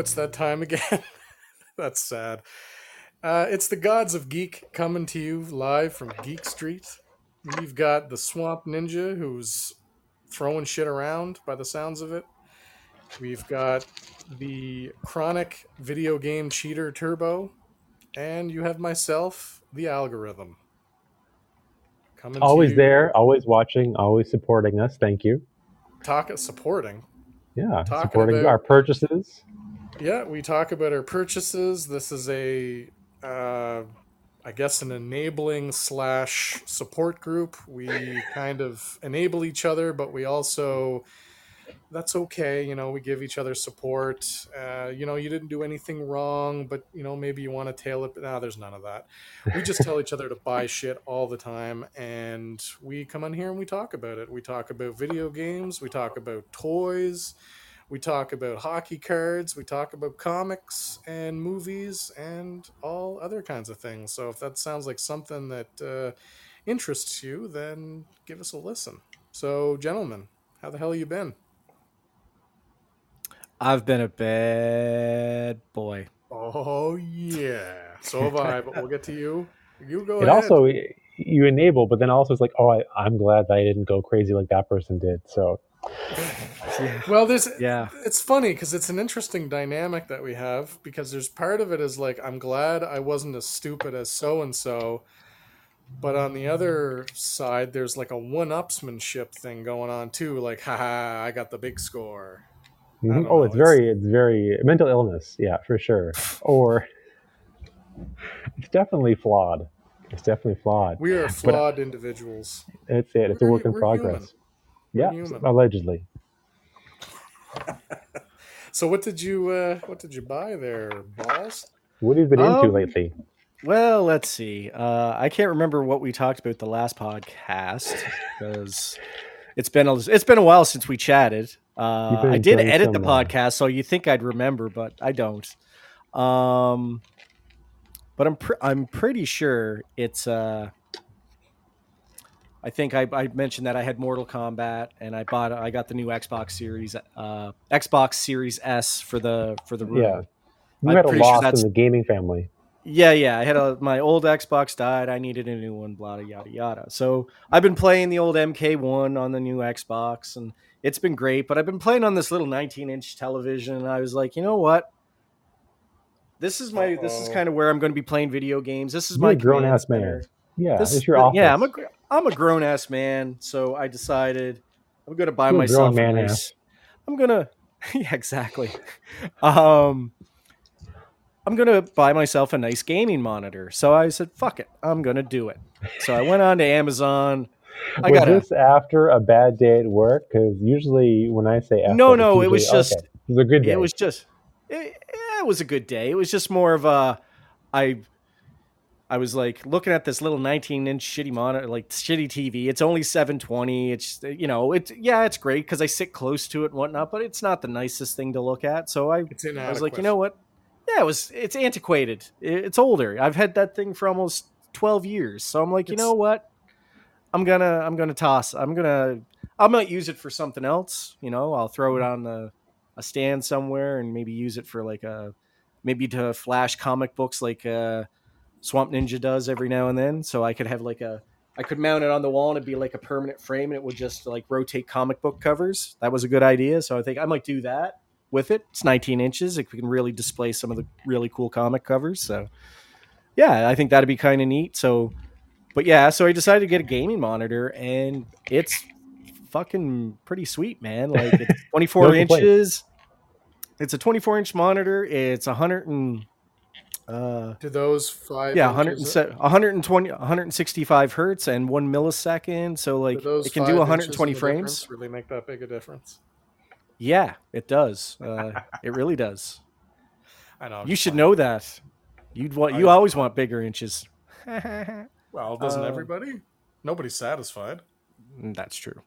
It's that time again. That's sad. Uh, it's the Gods of Geek coming to you live from Geek Street. We've got the Swamp Ninja who's throwing shit around by the sounds of it. We've got the Chronic Video Game Cheater Turbo. And you have myself, the Algorithm. Coming always there, always watching, always supporting us. Thank you. Talk supporting. Yeah, Talking supporting about, our purchases. Yeah, we talk about our purchases. This is a, uh, I guess, an enabling slash support group. We kind of enable each other, but we also that's okay. You know, we give each other support. Uh, you know, you didn't do anything wrong, but you know, maybe you want to tail it. But nah, there's none of that. We just tell each other to buy shit all the time, and we come on here and we talk about it. We talk about video games. We talk about toys. We talk about hockey cards. We talk about comics and movies and all other kinds of things. So if that sounds like something that uh, interests you, then give us a listen. So, gentlemen, how the hell you been? I've been a bad boy. Oh yeah, so have I. But we'll get to you. You go. It ahead. also you enable, but then also it's like, oh, I, I'm glad that I didn't go crazy like that person did. So. Well, there's yeah. It's funny because it's an interesting dynamic that we have because there's part of it is like I'm glad I wasn't as stupid as so and so, but on the other side, there's like a one-upsmanship thing going on too. Like, haha, I got the big score. Mm-hmm. Oh, know, it's, it's very, it's very mental illness. Yeah, for sure. or it's definitely flawed. It's definitely flawed. We are flawed but, individuals. It's it. It's we're, a work in progress. Yeah, allegedly. so what did you uh, what did you buy there, balls? What have you been into um, lately? Well, let's see. Uh, I can't remember what we talked about the last podcast because it's been a, it's been a while since we chatted. Uh, I did edit the podcast, so you think I'd remember, but I don't. Um, but I'm pr- I'm pretty sure it's. Uh, I think I, I, mentioned that I had Mortal Kombat, and I bought I got the new Xbox Series uh, Xbox Series S for the for the room. Yeah, you I'm had a loss sure in the gaming family. Yeah, yeah. I had a my old Xbox died. I needed a new one. Blah yada yada. So I've been playing the old MK1 on the new Xbox, and it's been great. But I've been playing on this little 19 inch television, and I was like, you know what? This is my Uh-oh. this is kind of where I'm going to be playing video games. This is You're my grown ass man. Yeah, this, is your office. Yeah, I'm a I'm a grown ass man, so I decided I'm going to buy You're myself a nice. I'm gonna yeah exactly. um, I'm gonna buy myself a nice gaming monitor. So I said, "Fuck it, I'm gonna do it." So I went on to Amazon. I was this after a bad day at work? Because usually when I say after, no, no, it was just okay. it was a good day. It was just it, it was a good day. It was just more of a I I was like looking at this little 19 inch shitty monitor, like shitty TV. It's only 720. It's you know, it's yeah, it's great because I sit close to it and whatnot, but it's not the nicest thing to look at. So I, I was like, you know what? Yeah, it was. It's antiquated. It's older. I've had that thing for almost 12 years. So I'm like, you know what? I'm gonna I'm gonna toss. I'm gonna I might use it for something else. You know, I'll throw it on the a stand somewhere and maybe use it for like a maybe to flash comic books like uh, Swamp Ninja does every now and then. So I could have like a I could mount it on the wall and it'd be like a permanent frame and it would just like rotate comic book covers. That was a good idea. So I think I might do that with it. It's 19 inches. It can really display some of the really cool comic covers. So yeah, I think that'd be kind of neat. So but yeah, so I decided to get a gaming monitor, and it's fucking pretty sweet, man. Like it's 24 no inches. It's a 24 inch monitor. It's 100 and uh, to those five yeah 100 120 165 hertz and one millisecond so like it can do 120 frames really make that big a difference yeah it does uh, it really does i know you should know that you'd want you always want bigger inches Well, doesn't um, everybody? Nobody's satisfied. Mm, that's true.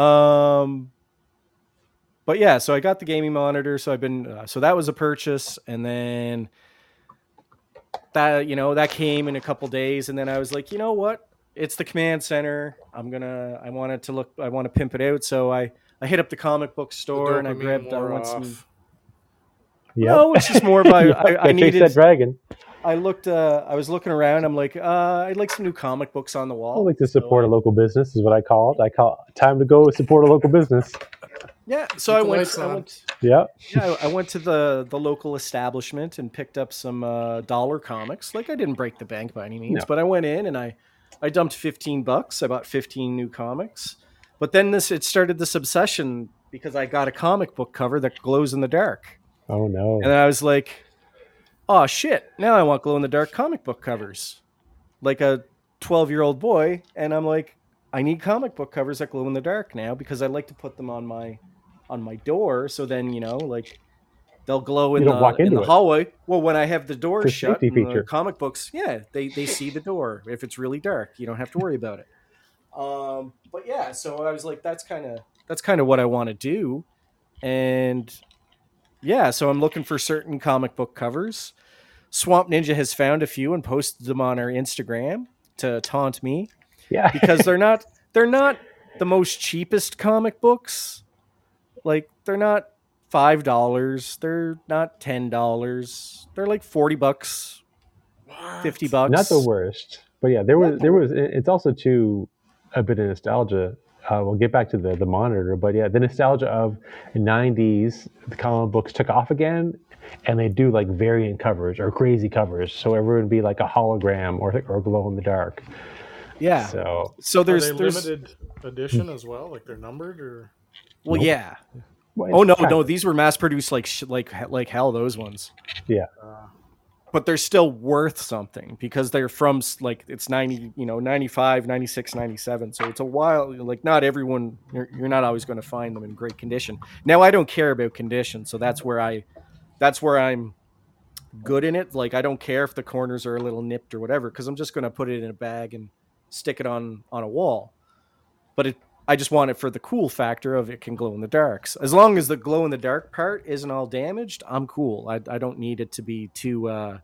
Um, but yeah, so I got the gaming monitor. So I've been uh, so that was a purchase, and then that you know that came in a couple days, and then I was like, you know what? It's the command center. I'm gonna. I wanted to look. I want to pimp it out. So I I hit up the comic book store and I grabbed. I want some. Yeah. No, it's just more of I, I, I needed. that dragon. I looked. Uh, I was looking around. I'm like, uh, I'd like some new comic books on the wall. I like to support uh, a local business, is what I call it. I call it time to go support a local business. Yeah. So I went. I went. Yeah. Yeah, I I went to the the local establishment and picked up some uh, dollar comics. Like I didn't break the bank by any means, No. but I went in and I I dumped fifteen bucks. I bought fifteen new comics. But then this it started this obsession because I got a comic book cover that glows in the dark, Oh no. and I was like, "Oh shit! Now I want glow in the dark comic book covers." Like a twelve year old boy, and I'm like, I need comic book covers that glow in the dark now because I like to put them on my on my door. So then you know, like they'll glow in You the in the hallway. Well, when I have the door It's shut, the comic books, yeah, they they see the door. If it's really dark, you don't have to worry about it. Um, but yeah, so I was like, that's kind of that's kind of what I want to do, and yeah, so I'm looking for certain comic book covers. Swamp Ninja has found a few and posted them on our Instagram to taunt me yeah. because they're not they're not the most cheapest comic books. Like they're not five dollars. They're not ten dollars. They're like forty bucks, What? fifty bucks. Not the worst, but yeah, there was Not there was. It's also too a bit of nostalgia. Uh, we'll get back to the the monitor, but yeah, the nostalgia of '90s. The comic books took off again, and they do like variant covers or crazy covers, so everyone would be like a hologram or or glow in the dark. Yeah. So, So there's Are they there's limited edition as well? Like they're numbered or? Well Nope. yeah. well, Oh no no of- these were mass produced like sh- like like hell those ones. Uh, But they're still worth something because they're from like it's 90 you know 95 96 97 so it's a while like not everyone you're, you're not always going to find them in great condition. Now i don't care about condition so that's where i that's where i'm good in it. Like i don't care if the corners are a little nipped or whatever because i'm just going to put it in a bag and stick it on on a wall. But it i just want it for the cool factor of it can glow in the darks as long as the glow in the dark part isn't all damaged i'm cool i, I don't need it to be too uh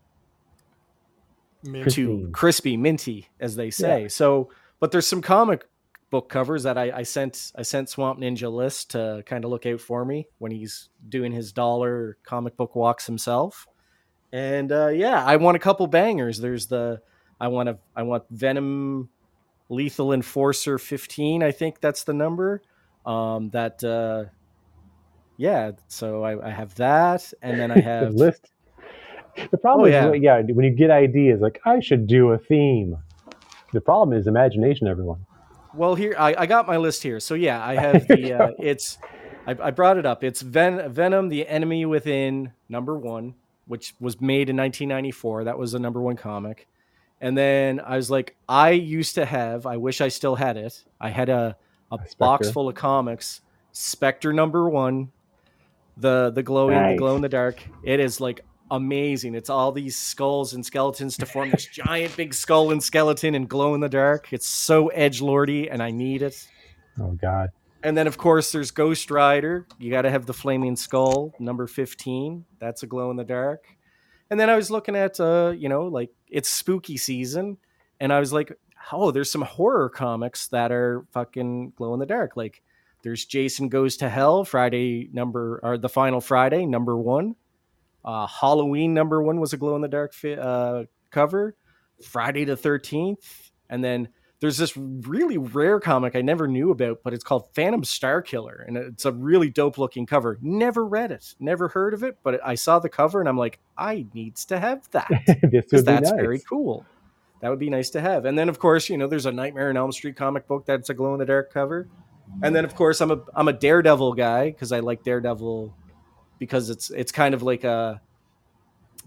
mint. too crispy, minty, as they say. So, but there's some comic book covers that I, I sent I sent Swamp Ninja list to kind of look out for me when he's doing his dollar comic book walks himself. And uh, yeah, I want a couple bangers. There's the I want a I want Venom Lethal Enforcer 15. I think that's the number. Um, that uh, yeah. So I, I have that, and then I the have list. The problem Oh, is, yeah. yeah. when you get ideas, like I should do a theme. The problem is imagination. Everyone. Well, here I, I got my list here. So yeah, I have the uh, it's I, I brought it up. It's Ven- Venom, the Enemy Within, number one, which was made in 1994. That was the number one comic. And then I was like, I used to have. I wish I still had it. I had a a Spectre. box full of comics. Spectre number one, the the glowing, the glow in the dark. It is like amazing. It's all these skulls and skeletons to form this giant big skull and skeleton and glow in the dark. It's so edge lordy, and I need it. Oh God. And then of course there's Ghost Rider. You got to have the flaming skull, number 15. That's a glow in the dark. And then I was looking at uh, you know, like it's spooky season and I was like, "Oh, there's some horror comics that are fucking glow in the dark." Like there's Jason Goes to Hell, Friday number or the final Friday, number 1. Uh Halloween number 1 was a glow in the dark fi- uh cover. Friday the 13th and then there's this really rare comic I never knew about, but it's called Phantom Star Killer, and it's a really dope looking cover. Never read it, never heard of it, but I saw the cover and I'm like, I needs to have that because that's nice. very cool. That would be nice to have. And then of course, you know, there's a Nightmare on Elm Street comic book that's a glow in the dark cover. And then of course, I'm a I'm a Daredevil guy because I like Daredevil because it's it's kind of like a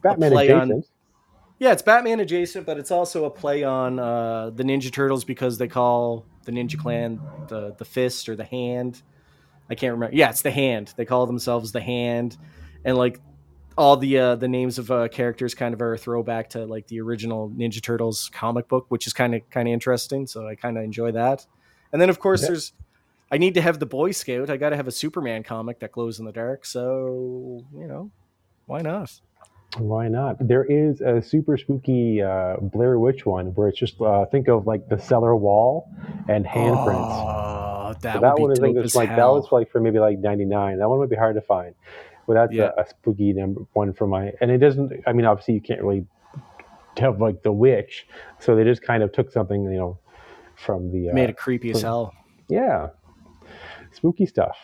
Batman play on- adjacent. Yeah, it's Batman adjacent, but it's also a play on uh, the Ninja Turtles because they call the Ninja Clan the the fist or the hand. I can't remember. Yeah, it's the hand. They call themselves the hand, and like all the uh, the names of uh, characters kind of are a throwback to like the original Ninja Turtles comic book, which is kind of kind of interesting. So I kind of enjoy that. And then of course Yeah. there's I need to have the Boy Scout. I got to have a Superman comic that glows in the dark. So you know, why not? Why not? There is a super spooky uh, Blair Witch one where it's just uh, think of like the cellar wall and handprints. Oh, that, So that would one be is like as like that was like for maybe like 99 that one would be hard to find but that's Yeah. a, a spooky number one for my and it doesn't i mean obviously you can't really have like the witch so they just kind of took something you know from the uh, Made it creepy as hell. yeah spooky stuff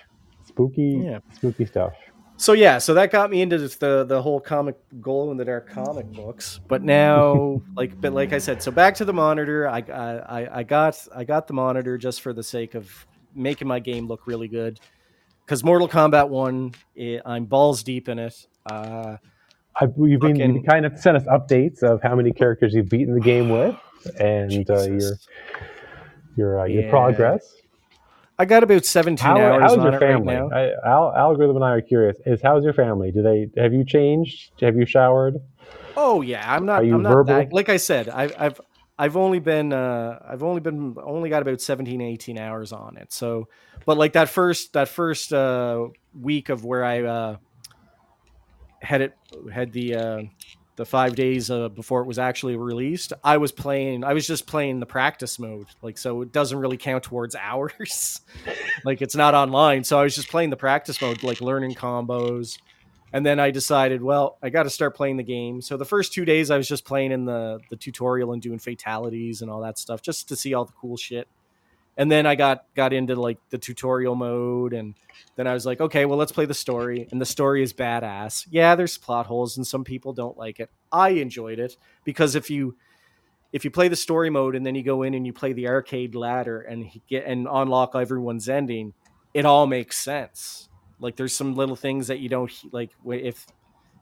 spooky Yeah. spooky stuff So yeah, so that got me into the the whole comic glow in the dark comic books. But now, like, but like I said, so back to the monitor. I I I- got I got the monitor just for the sake of making my game look really good. Because Mortal Kombat One, eh, I'm balls deep in it. Uh, I, you've been you kind of sent us updates of how many characters you've beaten the game with and uh, your your uh, your Yeah. progress I got about 17 How, hours how's on your it family? right now. I, Al, algorithm and I are curious. Is how's your family? Do they have you changed? Have you showered? Oh yeah, I'm not. Are you I'm not verbal? that, like I said. I've I've I've only been uh I've only been only got about 17, 18 hours on it. So, but like that first that first uh week of where I uh had it had the uh the five days uh, before it was actually released, I was playing. I was just playing the practice mode, like so it doesn't really count towards hours. like it's not online, so I was just playing the practice mode, like learning combos. And then I decided, well, I got to start playing the game. So the first two days, I was just playing in the the tutorial and doing fatalities and all that stuff, just to see all the cool shit. And then I got got into like the tutorial mode, and then I was like, okay, well, let's play the story. And the story is badass. Yeah, there's plot holes, and some people don't like it. I enjoyed it because if you if you play the story mode and then you go in and you play the arcade ladder and get and unlock everyone's ending, it all makes sense. Like there's some little things that you don't like if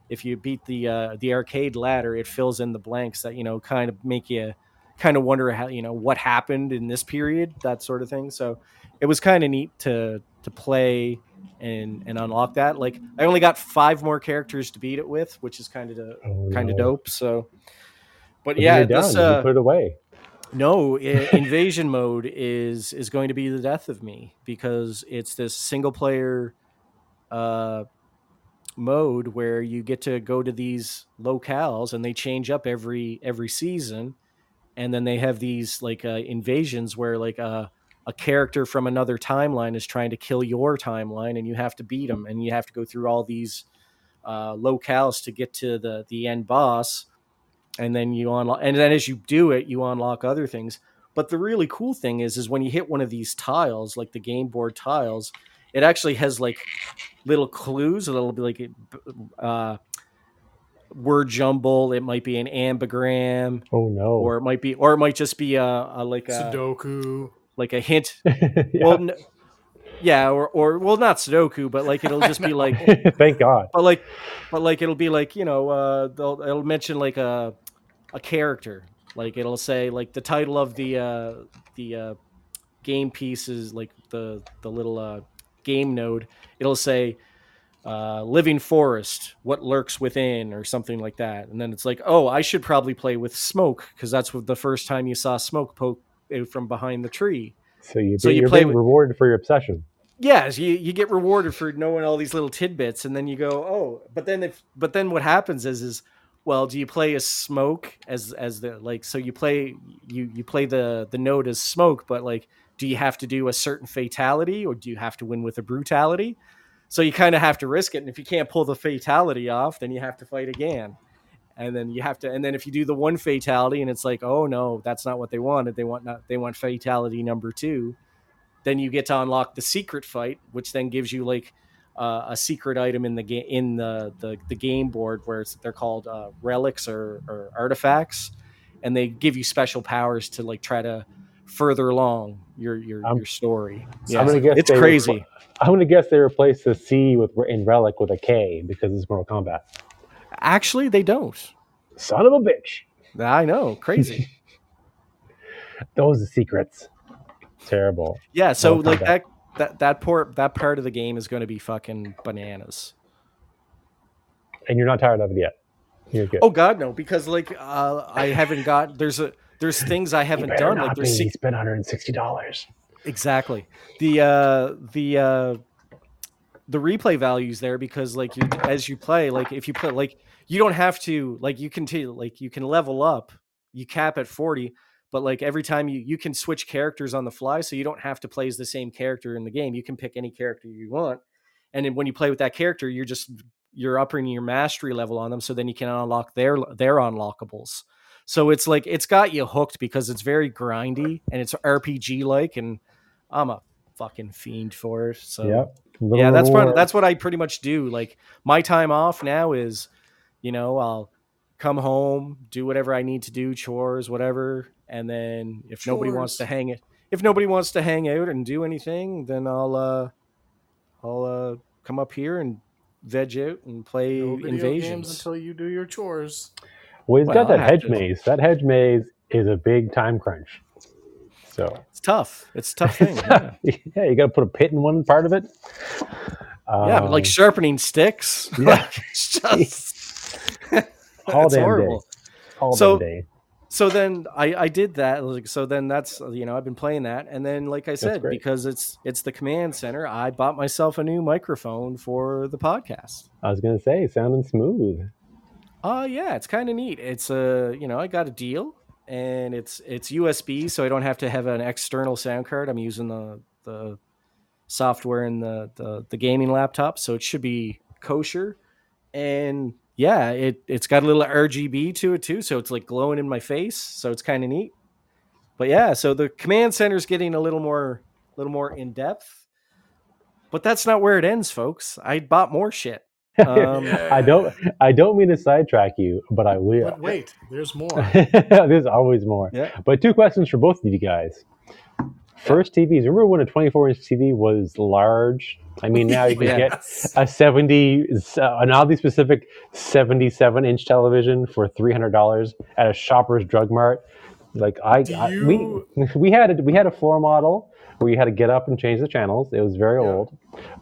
if you beat the uh, the arcade ladder, it fills in the blanks that you know kind of make you kind of wonder how you know what happened in this period, that sort of thing. So it was kind of neat to to play and and unlock that. Like I only got five more characters to beat it with, which is kind of Oh, kind of no. dope. So, but But yeah, this you uh, put it away. no, i- invasion mode is is going to be the death of me because it's this single player uh, mode where you get to go to these locales and they change up every every season, and then they have these like uh, invasions where like uh, a character from another timeline is trying to kill your timeline, and you have to beat them, and you have to go through all these uh, locales to get to the the end boss. And then you unlock and then as you do it you unlock other things. But the really cool thing is is when you hit one of these tiles like the game board tiles it actually has like little clues a little bit like uh word jumble it might be an ambigram Oh no. or it might be or it might just be a, a like a Sudoku. like a hint yeah. well n- yeah or or well not sudoku but like it'll just be like Thank God. but like but like it'll be like you know uh they'll it'll mention like a a character like it'll say like the title of the uh the uh game piece is like the the little uh game node it'll say uh living forest what lurks within or something like that. And then it's like oh i should probably play with smoke because that's what the first time you saw smoke poke from behind the tree. So you So you you're play being with- rewarded for your obsession. yes you, you get rewarded for knowing all these little tidbits and then you go oh but then if but then what happens is is well do you play as smoke as as the like so you play you you play the the note as smoke but like do you have to do a certain fatality or do you have to win with a brutality so you kind of have to risk it and if you can't pull the fatality off then you have to fight again. And then you have to and then if you do the one fatality and it's like oh no that's not what they wanted. They want not they want fatality number two then you get to unlock the secret fight, which then gives you like uh, a secret item in the game in the, the the game board where it's, they're called uh, relics or, or artifacts, and they give you special powers to like try to further along your your, I'm- your story. I'm Yeah, gonna guess it's crazy. repl- I'm gonna guess they replaced the C with in relic with a K because it's Mortal Kombat. Actually, they don't. Son of a bitch. I know, crazy. Those are secrets. Terrible. yeah, so Mortal like Kombat. that that that port that part of the game is going to be fucking bananas. And you're not tired of it yet. You're good. Oh God, no! Because like uh, I haven't got there's a there's things I haven't done. Like there's sec- spent 160 dollars. exactly the uh the uh the replay values there because like you as you play like if you play like you don't have to like you can like you can level up you cap at 40 but like every time you you can switch characters on the fly, so you don't have to play as the same character in the game. You can pick any character you want, and then when you play with that character, you're just you're upping your mastery level on them, so then you can unlock their their unlockables. So it's like it's got you hooked because it's very grindy and it's RPG like, and I'm a fucking fiend for it. So Yep. yeah, that's part part, that's what I pretty much do. Like my time off now is, you know, I'll come home, do whatever I need to do, chores, whatever, and then if nobody wants to hang it, if nobody wants to hang out and do anything, then I'll uh I'll uh come up here and veg out and play No video games invasions. until you do your chores. Well, he's got that hedge maze. That hedge maze is a big time crunch. So It's tough. It's a tough thing. yeah. yeah, you got to put a pit in one part of it. Yeah, but like Um, sharpening sticks. yeah. like, it's just all it's damn horrible. day. All So- damn day. so then I, I did that like so then that's you know i've been playing that and then like i said because it's it's the command center i bought myself a new microphone for the podcast I was gonna say, sounding smooth. Uh yeah it's kind of neat. It's a you know i got a deal and it's it's usb so i don't have to have an external sound card. I'm using the the software in the the, the gaming laptop so it should be kosher. And yeah it it's got a little rgb to it too so it's like glowing in my face so it's kind of neat. But yeah so the command center's getting a little more little more in depth but that's not where it ends folks. I bought more shit um, I don't. I don't mean to sidetrack you, but I will. But wait, there's more. There's always more. Yeah. But two questions for both of you guys. First TVs. Remember when a 24 inch TV was large? I mean, now you can get a 70, uh, an oddly specific 77 inch television for $300 at a Shoppers Drug Mart. Like I, Do I- you- we we had a, we had a floor model where you had to get up and change the channels. It was very Yeah. old,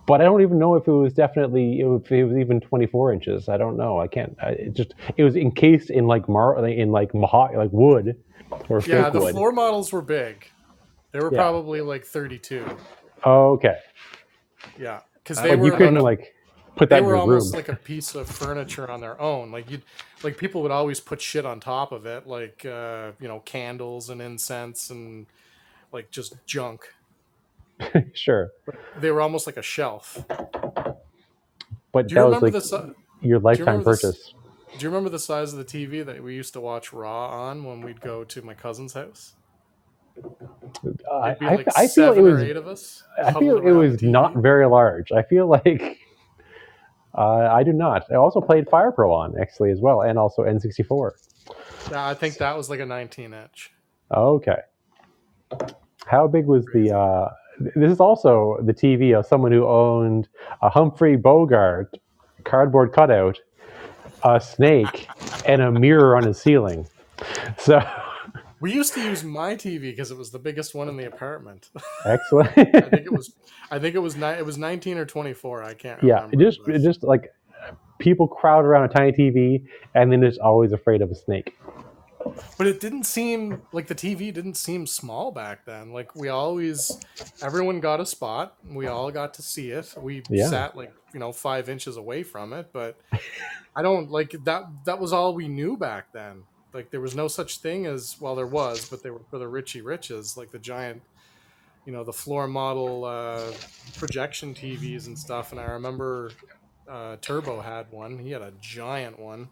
but I don't even know if it was definitely if it was even 24 inches. I don't know. I can't. I, it just it was encased in like mar in like maho- like wood or Yeah, fake the wood. floor models were big. They were Yeah. probably like 32. oh, okay, Yeah, because they were you couldn't a- like put that they in were almost like a piece of furniture on their own. Like you, like people would always put shit on top of it, like uh, you know candles and incense and like just junk. sure, They were almost like a shelf. but Do you that was remember like the si- your lifetime this- purchase. Do you remember the size of the TV that we used to watch Raw on when we'd go to my cousin's house? Uh, I, I, like I feel seven it was or eight of us. I feel it was TV. not very large. I feel like uh, I do not. I also played Fire Pro on actually as well, and also N64. Yeah, I think that was like a 19 inch. Okay. How big was the? Uh, this is also the TV of someone who owned a Humphrey Bogart cardboard cutout, a snake, and a mirror on his ceiling. So We used to use my TV because it was the biggest one in the apartment. excellent. I think it was. I think it was. Ni- it was 19 or 24. I can't. yeah, remember. it just it just like people crowd around a tiny TV, and then there's always afraid of a snake. But it didn't seem like the TV didn't seem small back then. Like we always, everyone got a spot. We all got to see it. We Yeah. sat like you know five inches away from it. But I don't like that. That was all we knew back then. Like there was no such thing as well, there was, but they were for the Richie Riches, like the giant, you know, the floor model uh, projection TVs and stuff. And I remember uh, Turbo had one. He had a giant one.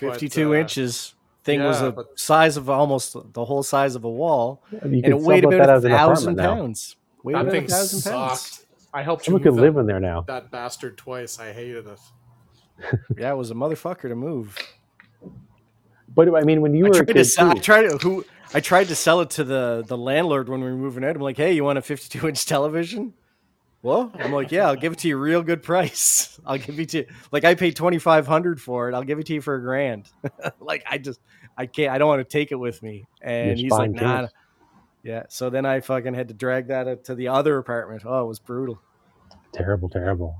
But, 52 uh, inches thing was yeah, the but- size of almost the whole size of a wall You and it weighed about that a as an thousand pounds weighed That about a thing thousand pounds sucked. I helped Someone you could move live that, in there now. that bastard twice. I hated it. yeah it was a motherfucker to move But I mean, when you I were a tried, to kid, sell, I tried to who I tried to sell it to the the landlord when we were moving out. I'm like, hey, you want a 52 inch television? Well, I'm like, yeah, I'll give it to you real good price. I'll give it to you like I paid 2,500 for it. I'll give it to you for a grand. like I just I can't. I don't want to take it with me. And Your he's like, nah. tingle. Yeah. So then I fucking had to drag that to the other apartment. Oh, it was brutal. terrible, terrible.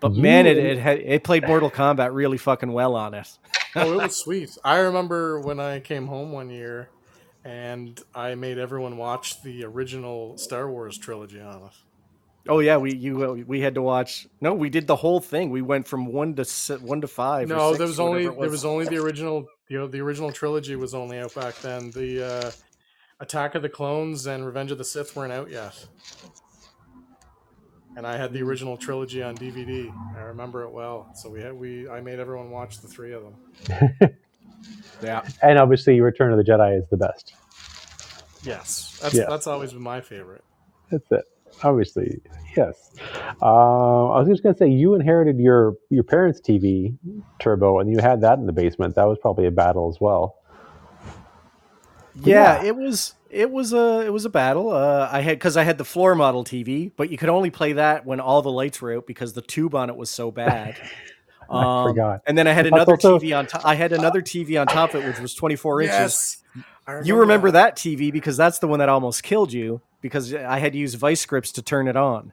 But You- man, it it, had, it played Mortal Kombat really fucking well on it. Oh, it was sweet. I remember when I came home one year, and I made everyone watch the original Star Wars trilogy on it. Oh yeah, we you uh, we had to watch. No, we did the whole thing. We went from one to si- one to five. No, six, there was only whatever it there was only the original. You know, the original trilogy was only out back then. The uh, Attack of the Clones and Revenge of the Sith weren't out yet. And I had the original trilogy on DVD. I remember it well. So we had we I made everyone watch the three of them. Yeah. And obviously, Return of the Jedi is the best. Yes, that's Yeah. that's always been my favorite. That's it. Obviously, yes. Uh, I was just gonna say you inherited your your parents' TV Turbo, and you had that in the basement. That was probably a battle as well. Yeah, yeah. it was it was a it was a battle. Uh, I had because I had the floor model TV, but you could only play that when all the lights were out because the tube on it was so bad. I forgot. And then I had another also- TV on top. I had another TV on top of it, which was 24 inches. Yes, I You remember that TV because that's the one that almost killed you because I had to use vice grips to turn it on.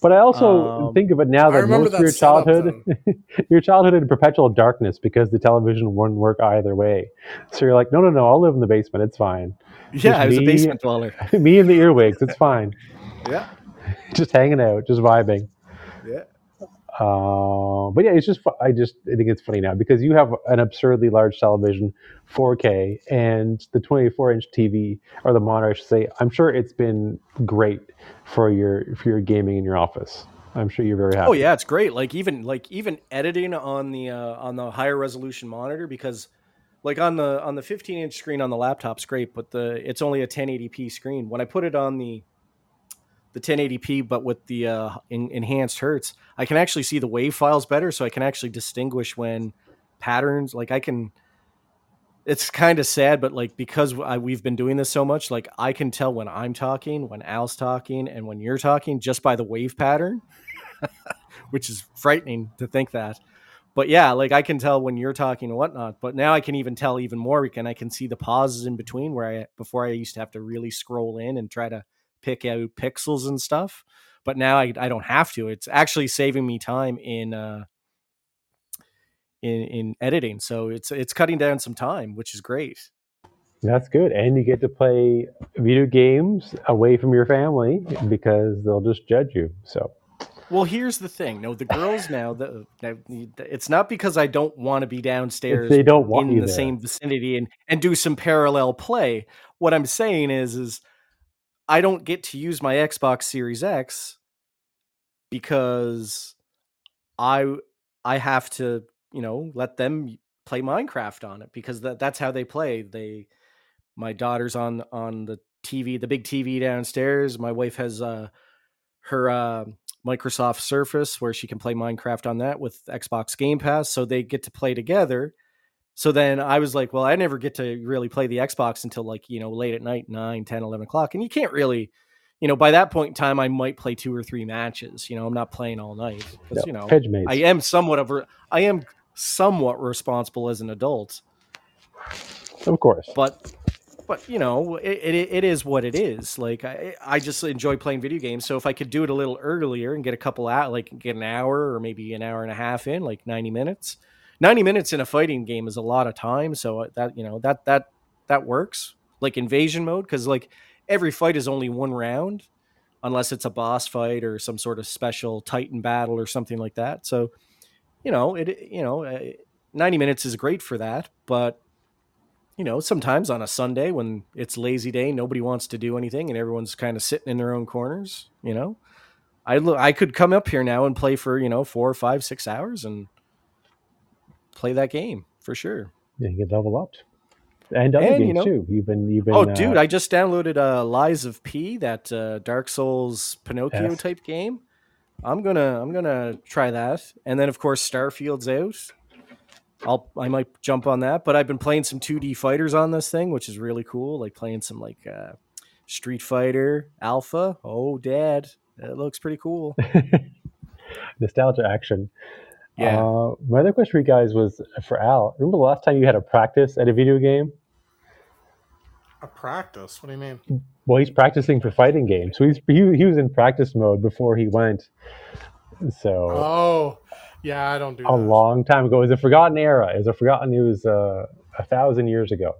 But I also Um, think of it now that remember most of your childhood, your childhood in perpetual darkness because the television wouldn't work either way. So you're like, no, no, no, I'll live in the basement. It's fine. Yeah, I was a basement dweller. Me and the earwigs, it's fine. Yeah, Just hanging out, just vibing. yeah. Uh, but yeah, it's just I just I think it's funny now because you have an absurdly large television, 4K, and the 24 inch TV or the monitor. I should say. I'm sure it's been great for your for your gaming in your office. I'm sure you're very happy. Oh yeah, it's great. Like even like even editing on the uh, on the higher resolution monitor because like on the on the 15 inch screen on the laptop's great, but the it's only a 1080p screen. When I put it on the the 1080p, but with the uh, en- enhanced hertz, I can actually see the wave files better, so I can actually distinguish when patterns. Like I can. It's kind of sad, but like because I, we've been doing this so much, like I can tell when I'm talking, when Al's talking, and when you're talking just by the wave pattern which is frightening to think that. But yeah, like I can tell when you're talking and whatnot. But now I can even tell even more. And I can see the pauses in between where I before I used to have to really scroll in and try to pick out pixels and stuff. But now I, I don't have to. It's actually saving me time in uh, in in editing. So it's it's cutting down some time, which is great. That's good, and you get to play video games away from your family because they'll just judge you. So Well, here's the thing. No, the girls now. The, it's not because I don't want to be downstairs. they don't want in the there. same vicinity and and do some parallel play. What I'm saying is is I don't get to use my Xbox Series X because I I have to, you know, let them play Minecraft on it because that that's how they play. They my daughter's on on the TV, the big TV downstairs. My wife has uh her uh Microsoft Surface where she can play Minecraft on that with Xbox Game Pass so they get to play together. So then I was like, well, I never get to really play the Xbox until like, you know, late at night, 9, 10, 11 o'clock. And you can't really, you know, by that point in time, I might play two or three matches. You know, I'm not playing all night because, you know. I am somewhat of I am somewhat responsible as an adult, of course. but, but you know, it, it, it is what it is. Like I, I just enjoy playing video games. So if I could do it a little earlier and get a couple out, like get an hour or maybe an hour and a half in, like 90 minutes, 90 minutes in a fighting game is a lot of time. So that, you know, that, that, that works like invasion mode. Cause like every fight is only one round unless it's a boss fight or some sort of special titan battle or something like that. So, you know, it, you know, uh, 90 minutes is great for that, but you know, sometimes on a Sunday when it's lazy day, nobody wants to do anything and everyone's kind of sitting in their own corners, you know, I look, I could come up here now and play for, you know, four or five, six hours and play that game for sure. Yeah, you get level up. And other And, you games know- too. You've been you've been Oh, uh, dude, I just downloaded uh, Lies of P, that uh, Dark Souls Pinocchio Yes. type game. I'm gonna I'm gonna try that, and then of course Starfield's out. I'll I might jump on that, but I've been playing some 2D fighters on this thing, which is really cool. Like playing some like uh, Street Fighter Alpha. Oh, Dad, that looks pretty cool. nostalgia action. Yeah. Uh, my other question for you guys was for Al. Remember the last time you had a practice at a video game? A practice? What do you mean? Well, he's practicing for fighting games, so he's he, he was in practice mode before he went. So Oh, yeah, I don't do a that. long time ago. It was a forgotten era. It was a forgotten. It was uh, a thousand years ago.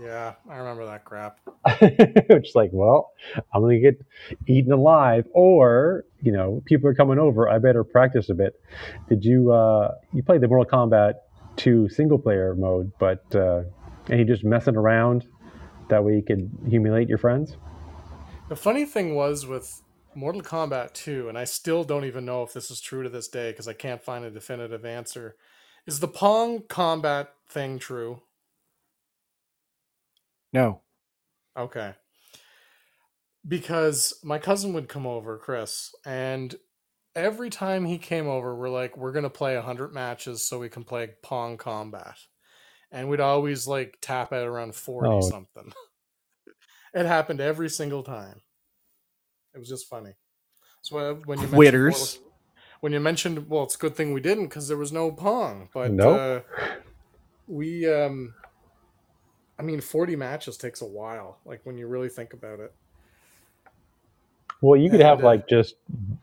Yeah, I remember that crap. it's like, well, I'm gonna get eaten alive, or you know, people are coming over. I better practice a bit. Did you uh, you played the Mortal Kombat 2 single player mode, but uh, and you just messing around That way you could humiliate your friends. The funny thing was with Mortal Kombat 2, and I still don't even know if this is true to this day because I can't find a definitive answer. Is the Pong combat thing true? No. Okay. Because my cousin would come over, Chris, and every time he came over, we're like, we're going to play 100 matches so we can play Pong combat. And we'd always like tap at around 40 Oh. something. it happened every single time. It was just funny. So uh, when you mentioned Quitters. When you mentioned, well, it's a good thing we didn't because there was no Pong. But Nope. uh, we, um, I mean, 40 matches takes a while. Like when you really think about it. Well, you could have And, uh, like just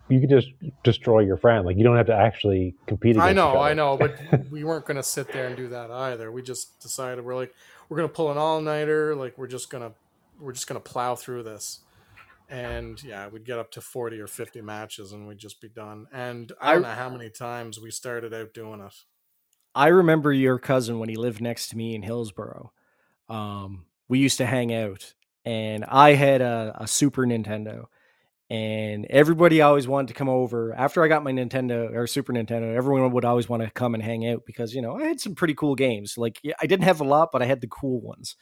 you could just destroy your friend. Like you don't have to actually compete. Against I know. I know, but we weren't going to sit there and do that either. We just decided we're like we're going to pull an all-nighter, like we're just going to we're just going to plow through this. And yeah, we'd get up to 40 or 50 matches and we'd just be done. And I don't I- know how many times we started out doing it. I remember your cousin when he lived next to me in Hillsboro. Um, we used to hang out, and I had a, a Super Nintendo, and everybody always wanted to come over. After I got my Nintendo or Super Nintendo, everyone would always want to come and hang out because you know I had some pretty cool games. Like I didn't have a lot, but I had the cool ones.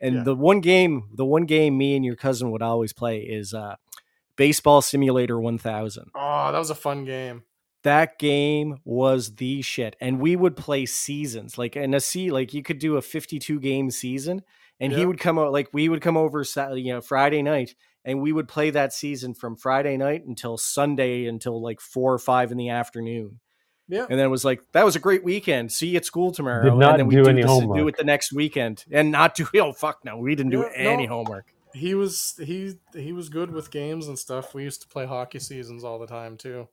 And Yeah. the one game, the one game me and your cousin would always play is uh, Baseball Simulator 1000 Oh, that was a fun game. That game was the shit and we would play seasons like in a see like you could do a 52 game season and he would come out like we would come over you know friday night and we would play that season from friday night until sunday until like four or five in the afternoon Yeah. and then it was like that was a great weekend see you at school tomorrow Did not and then we do do, any this- do it the next weekend and not do oh fuck no we didn't do Yeah, any no. homework He was he he was good with games and stuff. We used to play hockey seasons all the time too.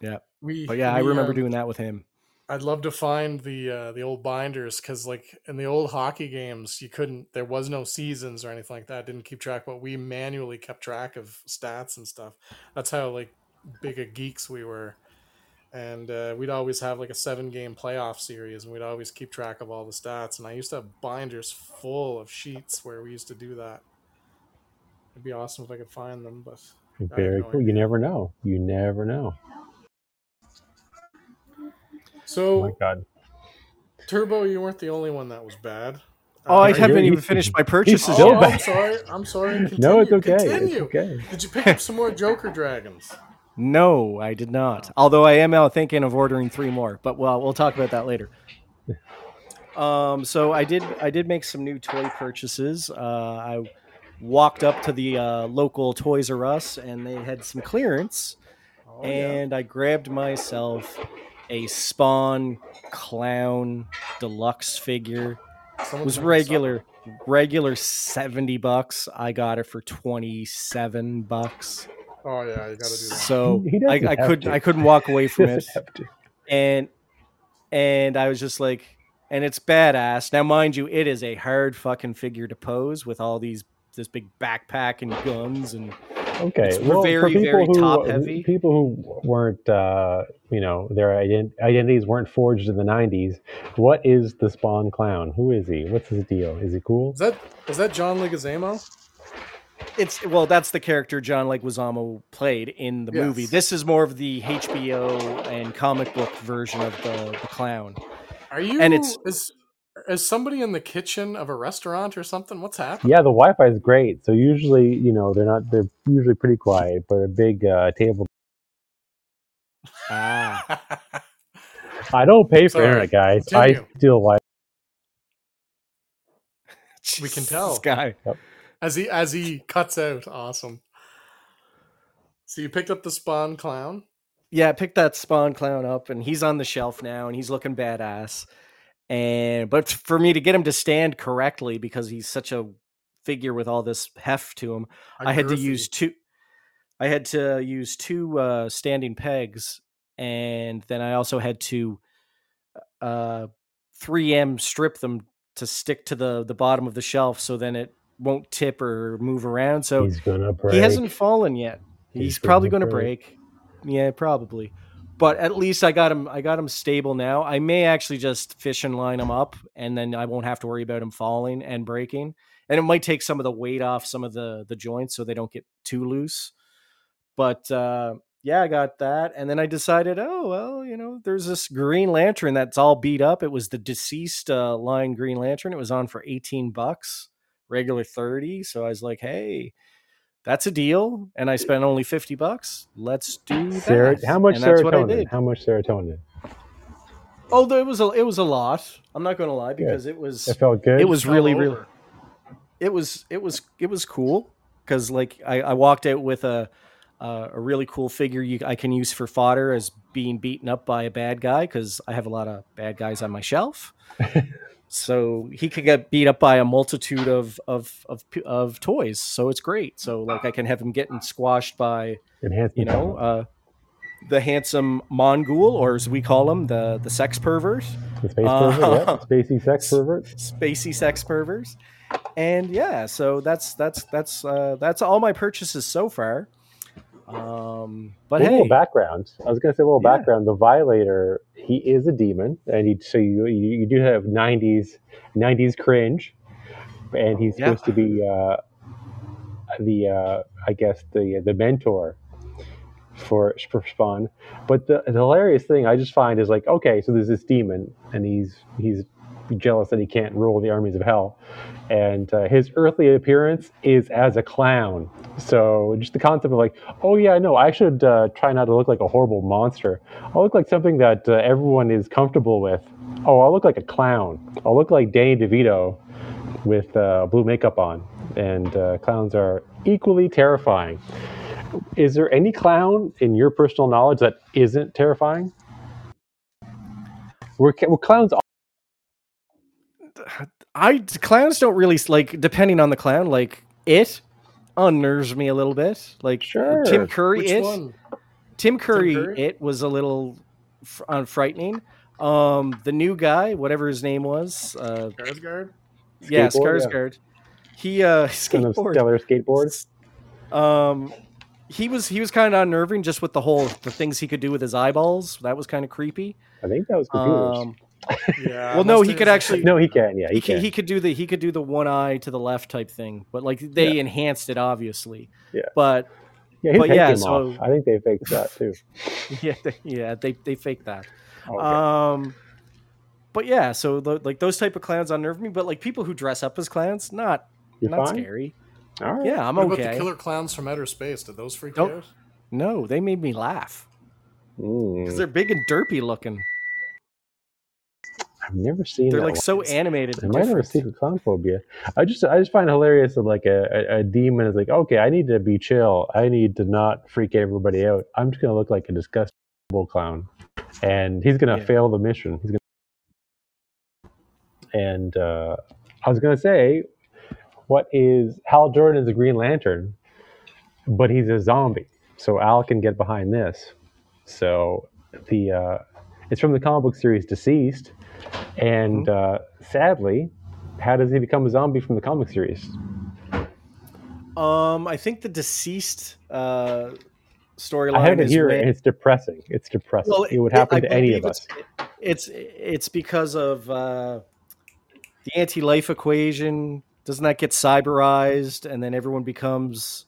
Yeah. We but yeah i remember um, doing that with him I'd love to find the uh, the old binders because like in the old hockey games, you couldn't. There was no seasons or anything like that. Didn't keep track, but we manually kept track of stats and stuff. That's how like big a geeks we were. And uh, we'd always have like a seven game playoff series, and we'd always keep track of all the stats. And I used to have binders full of sheets where we used to do that. It'd be awesome if I could find them, but Very no cool. You never know. You never know. Oh so my god. Turbo, you weren't the only one that was bad. oh i Uh, you're- haven't you- even finished my purchases yet. Oh. I'm sorry. I'm sorry. Continue, no, it's okay. Continue. It's okay. Did you pick up some more Joker dragons? No, I did not. Although I am now thinking of ordering three more, but well, we'll talk about that later. Um, so I did I did make some new toy purchases. Uh, I walked up to the uh, local Toys R Us and they had some clearance, Oh, and I grabbed myself a Spawn Clown Deluxe figure. It Someone's was regular regular 70 bucks. I got it for 27 bucks. Oh yeah, you got to do that. So I, doesn't I could to. I couldn't walk away from it, doesn't have to. and and I was just like, and it's badass. Now, mind you, it is a hard fucking figure to pose with all these this big backpack and guns and Okay, It's well, very, for people very who, top-heavy. people who weren't, uh, you know, their ident- identities weren't forged in the '90s. What is the Spawn Clown? Who is he? What's his deal? Is he cool? Is that is that John Leguizamo? it's well, that's the character John Leguizamo played in the Yes. movie. This is more of the HBO and comic book version of the the clown. Are you? And it's- is is somebody in the kitchen of a restaurant or something? What's happening? Yeah, the Wi-Fi is great. So usually, you know, they're not. They're usually pretty quiet, but a big uh, table. Ah, I don't pay for Sorry, internet, guys. continue. I steal Wi. We can tell. This guy. as he as he cuts out, awesome. So you picked up the Spawn clown. yeah, pick that spawn clown up, and he's on the shelf now, and he's looking badass. And but for me to get him to stand correctly because he's such a figure with all this heft to him, I had to use two. I had to use two uh, standing pegs, and then I also had to uh, 3M strip them to stick to the the bottom of the shelf, so then it won't tip or move around. So He's gonna break. he hasn't fallen yet. He's, He's probably gonna going to break. Yeah, probably. But at least I got him. I got him stable now. I may actually just fish and line him up, and then I won't have to worry about him falling and breaking. And it might take some of the weight off some of the the joints so they don't get too loose. But uh, yeah, I got that, and then I decided, oh well, you know, there's this Green Lantern that's all beat up. It was the DCeased uh, line Green Lantern. It was on for eighteen bucks, regular thirty. So I was like, hey that's a deal and i spent only 50 bucks let's do that Ser- how much and that's what I serotonin? did. How much serotonin? oh there was a it was a lot i'm not gonna lie because it was It felt good. it was Fell really over. really it was it was it was cool because like I, I walked out with a uh, a really cool figure you, I can use for fodder as being beaten up by a bad guy because I have a lot of bad guys on my shelf. so he could get beat up by a multitude of, of of of toys. So it's great. So like I can have him getting squashed by you know uh, the handsome Mongul or as we call him the the sex pervert the space uh, pervert, yeah, spacey sex pervert. spacey sex perverts and yeah so that's that's that's uh that's all my purchases so far um but a hey little background. I was going to say a little Yeah. background. The Violator, he is a demon, and he, so you, you you do have '90s '90s cringe, and he's Yeah. supposed to be uh, the uh, I guess the the mentor for for Spawn. But the, the hilarious thing I just find is like, okay, so there's this demon, and he's he's jealous that he can't rule the armies of hell, and uh, his earthly appearance is as a clown. So just the concept of like, oh yeah, no, I should uh, try not to look like a horrible monster. I'll look like something that uh, everyone is comfortable with. Oh, I'll look like a clown. I'll look like Danny DeVito with uh, blue makeup on, and uh, clowns are equally terrifying. Is there any clown in your personal knowledge that isn't terrifying? Were, clowns i clowns don't really like depending on the clown like it unnerves me a little bit like Sure. tim curry Which it one? tim curry, Curry? it was a little f- uh, frightening um the new guy whatever his name was uh Skarsgård? yeah Skateboard, yeah. skarsgård he uh kind of skateboard stellar skateboards? Um, he was he was kind of unnerving just with the whole the things he could do with his eyeballs. That was kind of creepy. I think that was computers. Um, Yeah. well, no, he could actually no, he can. Yeah, he he could, can. he could do the he could do the one eye to the left type thing, but like they enhanced it obviously. Yeah. But yeah, but yeah, so- off. I think they faked that too. yeah, they, yeah, they they faked that. Okay. Um, but yeah, so the, like those type of clowns unnerve me. But like people who dress up as clowns, not You're not fine. scary. All right. Yeah, I'm What about okay. the killer clowns from outer space? Did those freak Nope. you out? No, they made me laugh Mm. because they're big and derpy looking. I've never seen. They're like one. so animated. I might have a different. clown phobia. I just I just find it hilarious that like a, a, a demon is like, okay, I need to be chill. I need to not freak everybody out. I'm just gonna look like a disgusting clown, and he's gonna Yeah. fail the mission. He's gonna. And uh, I was gonna say, what is Hal Jordan is a Green Lantern, but he's a zombie. So Al can get behind this. So the uh, it's from the comic book series DCeased, and uh, sadly, how does he become a zombie from the comic series? Um, I think the DCeased uh, storyline. I it is here, when- and it's depressing. It's depressing. Well, it would happen I to any of us. It's it's because of uh, the anti-life equation. Doesn't that get cyberized, and then everyone becomes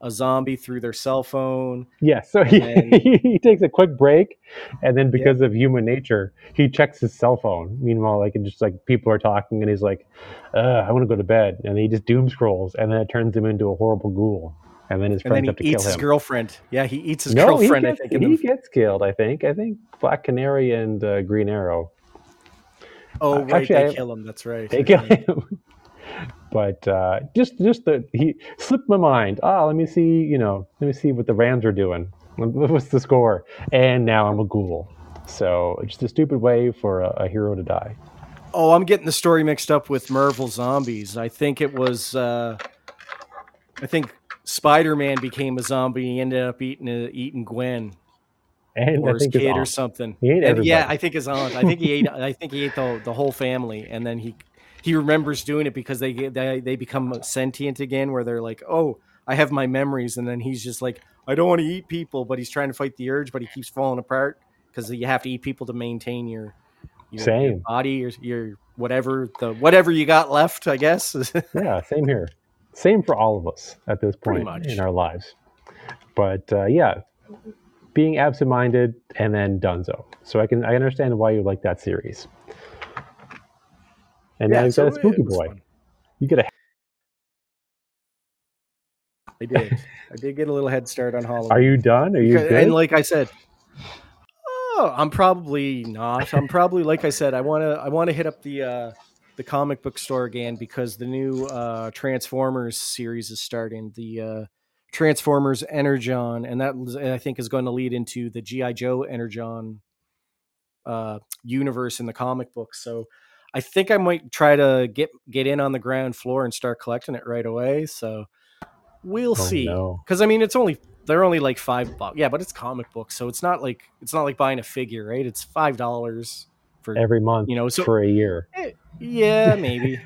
a zombie through their cell phone? Yeah, so he, And- he takes a quick break, and then because of human nature, he checks his cell phone. Meanwhile, like it just like people are talking, and he's like, uh, "I want to go to bed," and he just doom scrolls, and then it turns him into a horrible ghoul, and then his And then friends have to eats kill his him. girlfriend. Yeah, he eats his no, girlfriend. gets, I think. He gets killed. I think. I think Black Canary and uh, Green Arrow oh, right, actually, they I- kill him. That's right. they kill him. But uh, just just the he slipped my mind. Ah, let me see. You know, let me see what the Rams are doing. What's the score? And now I'm a ghoul. So just a stupid way for a, a hero to die. Oh, I'm getting the story mixed up with Marvel Zombies. I think it was. Uh, I think Spider-Man became a zombie. He ended up eating uh, eating Gwen And or I his kid or something. He ate And yeah. I think his aunt. I think he ate. I think he ate the the whole family, and then he he remembers doing it because they they they become sentient again, where they're like, oh, I have my memories, and then he's just like, I don't want to eat people, but he's trying to fight the urge, but he keeps falling apart, because you have to eat people to maintain your your, your Same. body, your your whatever the whatever you got left. I guess. Yeah, same here. Same for all of us at this point in our lives. But uh, yeah, being absent-minded and then Dunzo. So I can I understand why you like that series. And now you've so got a spooky boy. fun. You get a I did. I did get a little head start on Halloween. Are you done? Are you? And like I said, oh, I'm probably not. I'm probably like I said. I want to. I want to hit up the uh, the comic book store again because the new uh, Transformers series is starting. The uh, Transformers Energon, and that I think is going to lead into the GI Joe Energon uh, universe in the comic book. So. I think I might try to get get in on the ground floor and start collecting it right away. So we'll Oh, see no. because I mean it's only they're only like five bucks. Yeah, but it's comic books, so it's not like it's not like buying a figure, right? It's five dollars for every month you know. So for a year. Eh, yeah, maybe.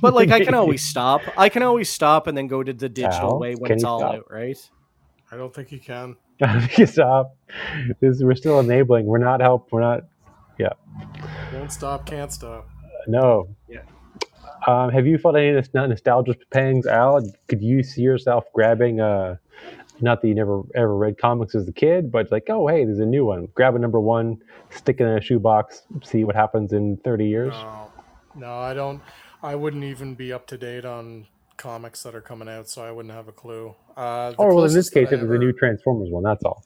But like I can always stop. I can always stop and then go to the digital Al, way when can it's all stop? out, right? I don't think you can. you Stop. This, we're still enabling. We're not help. We're not. Yeah. Won't stop, can't stop. No. Yeah. Um, have you felt any nos- nostalgia pangs, Al? Could you see yourself grabbing uh Not that you never ever read comics as a kid, but like, oh hey, there's a new one. Grab a number one, stick it in a shoebox, see what happens in 30 years. No, no, I don't. I wouldn't even be up to date on comics that are coming out, so I wouldn't have a clue. Uh, oh well, in this case, it was a new Transformers one. That's all.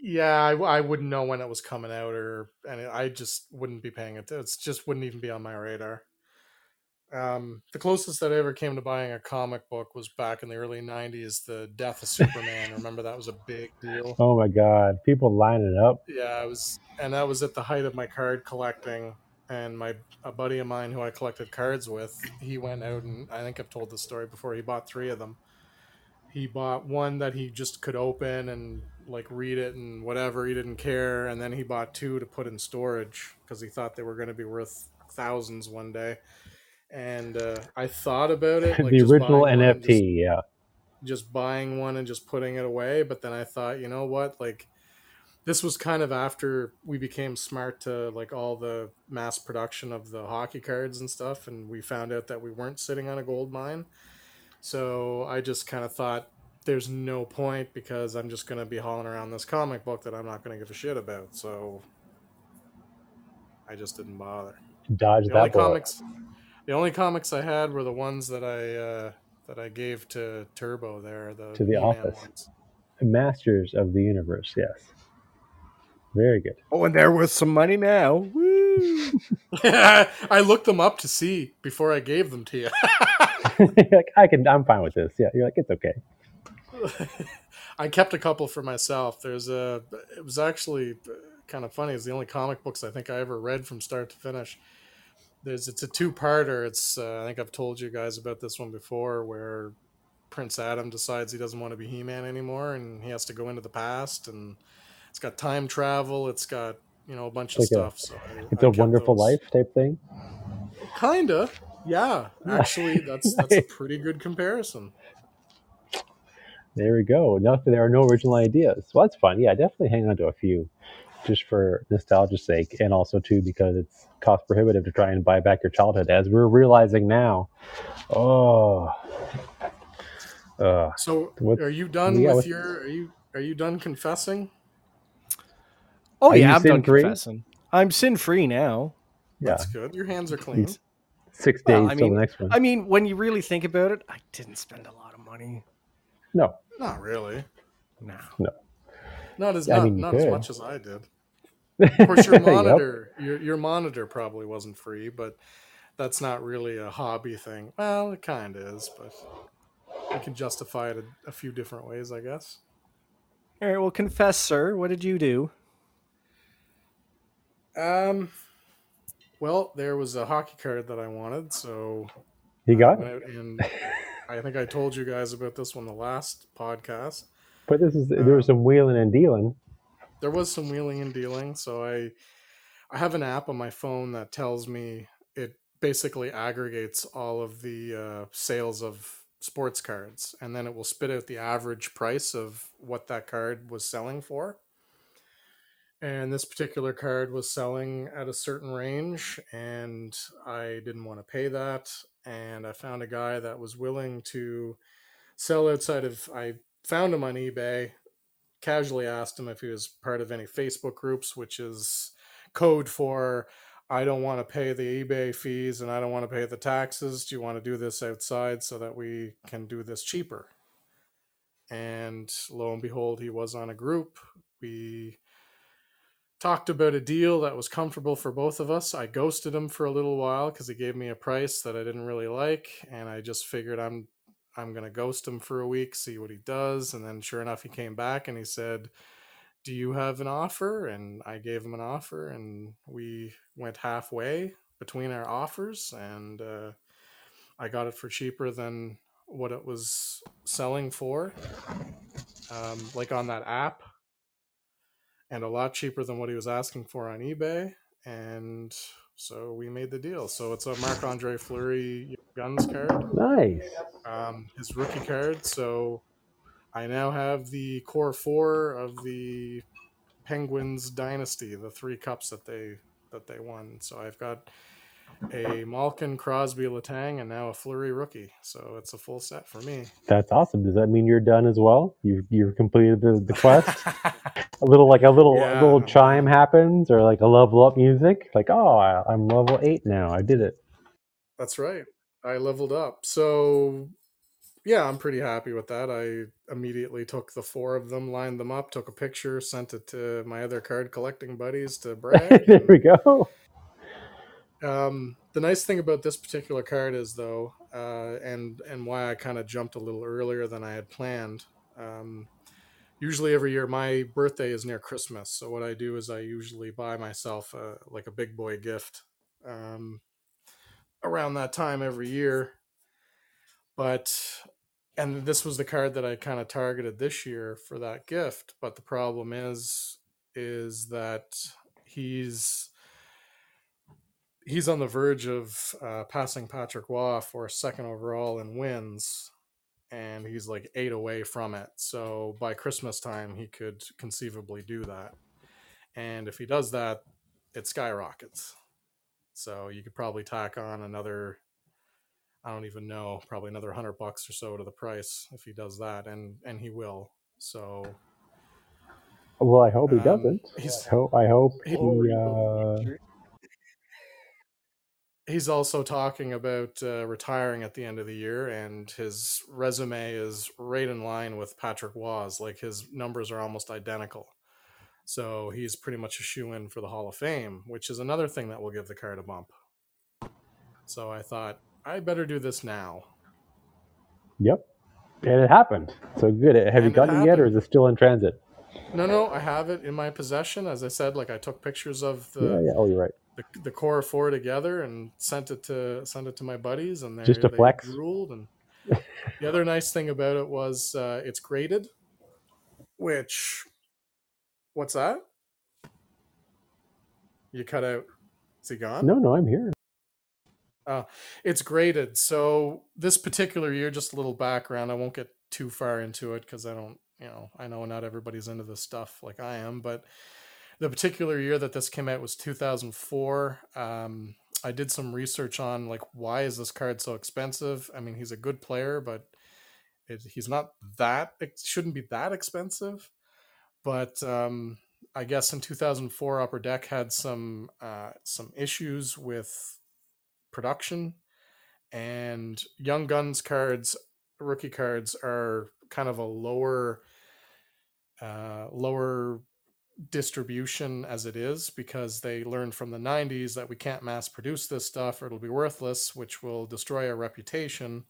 Yeah, I, I wouldn't know when it was coming out, or and I just wouldn't be paying it. It's just wouldn't even be on my radar. Um, the closest that I ever came to buying a comic book was back in the early '90s. The Death of Superman. Remember that was a big deal. Oh my God, people lining up. Yeah, I was, and that was at the height of my card collecting. And my a buddy of mine who I collected cards with, he went out and I think I've told this story before. He bought three of them. He bought one that he just could open and like read it and whatever. He didn't care, and then he bought two to put in storage because he thought they were going to be worth thousands one day. And uh, I thought about it, like the original and just- NFT, yeah. just buying one and just putting it away. But then I thought, you know what? Like, this was kind of after we became smart to like all the mass production of the hockey cards and stuff, and we found out that we weren't sitting on a gold mine. So I just kind of thought, there's no point because I'm just going to be hauling around this comic book that I'm not going to give a shit about. So I just didn't bother. Dodge The only that bullet. comics, the only comics I had were the ones that I uh, that I gave to Turbo there. The To the He-Man office. ones. Masters of the Universe, yes. Very good. Oh, and they're worth some money now. Woo! I looked them up to see before I gave them to you. like, I can, I'm fine with this. Yeah, you're like, it's okay. I kept a couple for myself. There's a. It was actually kind of funny. It's the only comic books I think I ever read from start to finish. There's it's a two parter. It's uh, I think I've told you guys about this one before, where Prince Adam decides he doesn't want to be He Man anymore, and he has to go into the past, and it's got time travel. It's got you know a bunch of Like a- stuff. so I- It's I a wonderful those. life type thing. Kinda, yeah. Actually, that's that's a pretty good comparison. There we go. Nothing. There are no original ideas. Well, that's fun. Yeah, definitely hang on to a few, just for nostalgia's sake, and also too because it's cost prohibitive to try and buy back your childhood, as we're realizing now. Oh, uh, So, What- are you done yeah, with your? Are you are you done confessing? Oh Are yeah, I'm done sin-free? confessing. I'm sin free now. yeah. That's good. Your hands are clean. It's six days Well, I till the next one. I mean, when you really think about it, I didn't spend a lot of money. no, Not really. No. No. Not as Yeah, I not, mean, you not as much as I did. Of course, your Yep. monitor your your monitor probably wasn't free, but that's not really a hobby thing. Well, it kind of is, but I can justify it a, a few different ways, I guess. All right, well, confess, sir. What did you do? Um, well, there was a hockey card that I wanted, so he got it. and I think I told you guys about this one the last podcast. But this is there was some wheeling and dealing. there was some wheeling and dealing so i i have an app on my phone that tells me it basically aggregates all of the uh, sales of sports cards and then it will spit out the average price of what that card was selling for and this particular card was selling at a certain range and i didn't want to pay that and i found a guy that was willing to sell outside of i found him on ebay casually asked him if he was part of any facebook groups which is code for i don't want to pay the ebay fees and i don't want to pay the taxes. Do you want to do this outside so that we can do this cheaper? And lo and behold he was on a group. We talked about a deal that was comfortable for both of us. I ghosted him for a little while because he gave me a price that I didn't really like, and I just figured I'm I'm gonna ghost him for a week, see what he does, and then sure enough, he came back and he said, "Do you have an offer?" And I gave him an offer, and we went halfway between our offers, and uh, I got it for cheaper than what it was selling for, um, like on that app and a lot cheaper than what he was asking for on eBay. And so we made the deal. So it's a Marc Andre Fleury guns card. Nice. Um, his rookie card. So I now have the core four of the Penguins dynasty, the three cups that they that they won. So I've got a Malkin, Crosby, Letang, and now a Fleury rookie. So it's a full set for me. That's awesome. Does that mean you're done as well? You you've completed the, the quest. a little like a little Yeah. a little chime happens, or like a level up music. Like oh, I, I'm level eight now. I did it. That's right. I leveled up. So yeah, I'm pretty happy with that. I immediately took the four of them, lined them up, took a picture, sent it to my other card collecting buddies to brag. there we go. Um, the nice thing about this particular card is, though, uh, and and why I kind of jumped a little earlier than I had planned. Um, usually, every year my birthday is near Christmas, so what I do is I usually buy myself a, like a big boy gift um, around that time every year. But and this was the card that I kind of targeted this year for that gift. But the problem is, is that he's he's on the verge of uh, passing Patrick Roy for second overall in wins, and he's like eight away from it. So by Christmas time, he could conceivably do that. And if he does that, it skyrockets. So you could probably tack on another, I don't even know, probably another hundred bucks or so to the price if he does that, and and he will. So Well, I hope he Um, doesn't. he's- I hope. I hope he- he. Uh, he's also talking about uh, retiring at the end of the year, and his resume is right in line with Patrick Roy's. Like his numbers are almost identical. So he's pretty much a shoe in for the Hall of Fame, which is another thing that will give the card a bump. So I thought I better do this now. yep. And it happened. So good. Have you And it gotten it yet, or is it still in transit? No, no, I have it in my possession. As I said, like I took pictures of the yeah. Yeah. Oh, you're right. The, the core four together and sent it to sent it to my buddies and they Just a they flex? drooled and the other nice thing about it was uh, it's graded which what's that you cut out is he gone No, no, I'm here. it's graded so this particular year just a little background i won't get too far into it because i don't you know i know not everybody's into this stuff like i am but the particular year that this came out was 2004 um, i did some research on like why is this card so expensive? I mean he's a good player but it, he's not that it shouldn't be that expensive. But um, i guess in 2004 upper deck had some uh, some issues with production. And young guns cards rookie cards are kind of a lower uh, lower distribution as it is because they learned from the 90s that we can't mass produce this stuff or it'll be worthless which will destroy our reputation.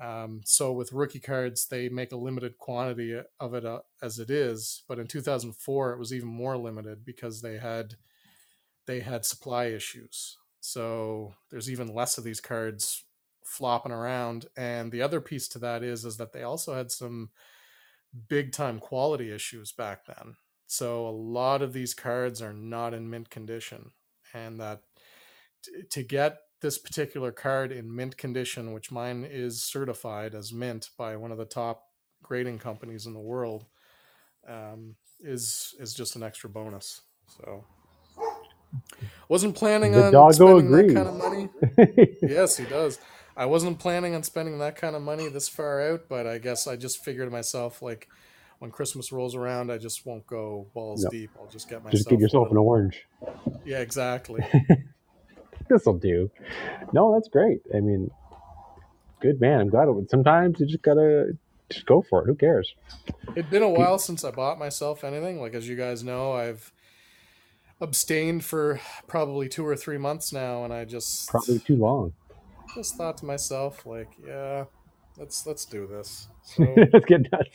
Um, so with rookie cards they make a limited quantity of it uh, as it is but in 2004 it was even more limited because they had they had supply issues. So there's even less of these cards flopping around and the other piece to that is is that they also had some big time quality issues back then so a lot of these cards are not in mint condition and that t- to get this particular card in mint condition which mine is certified as mint by one of the top grading companies in the world um, is is just an extra bonus. So wasn't planning The on doggo spending that kind of money. yes, he does. I wasn't planning on spending that kind of money this far out, but I guess I just figured to myself like when Christmas rolls around, I just won't go balls No. deep. I'll just get myself Just get yourself an orange. Yeah, exactly. This'll do. No, that's great. I mean, good man. I'm glad. It, sometimes you just gotta just go for it. Who cares? It's been a while since I bought myself anything. Like as you guys know, I've abstained for probably two or three months now, and I just Probably too long. just thought to myself, like, yeah, let's let's do this. So, Let's get nuts.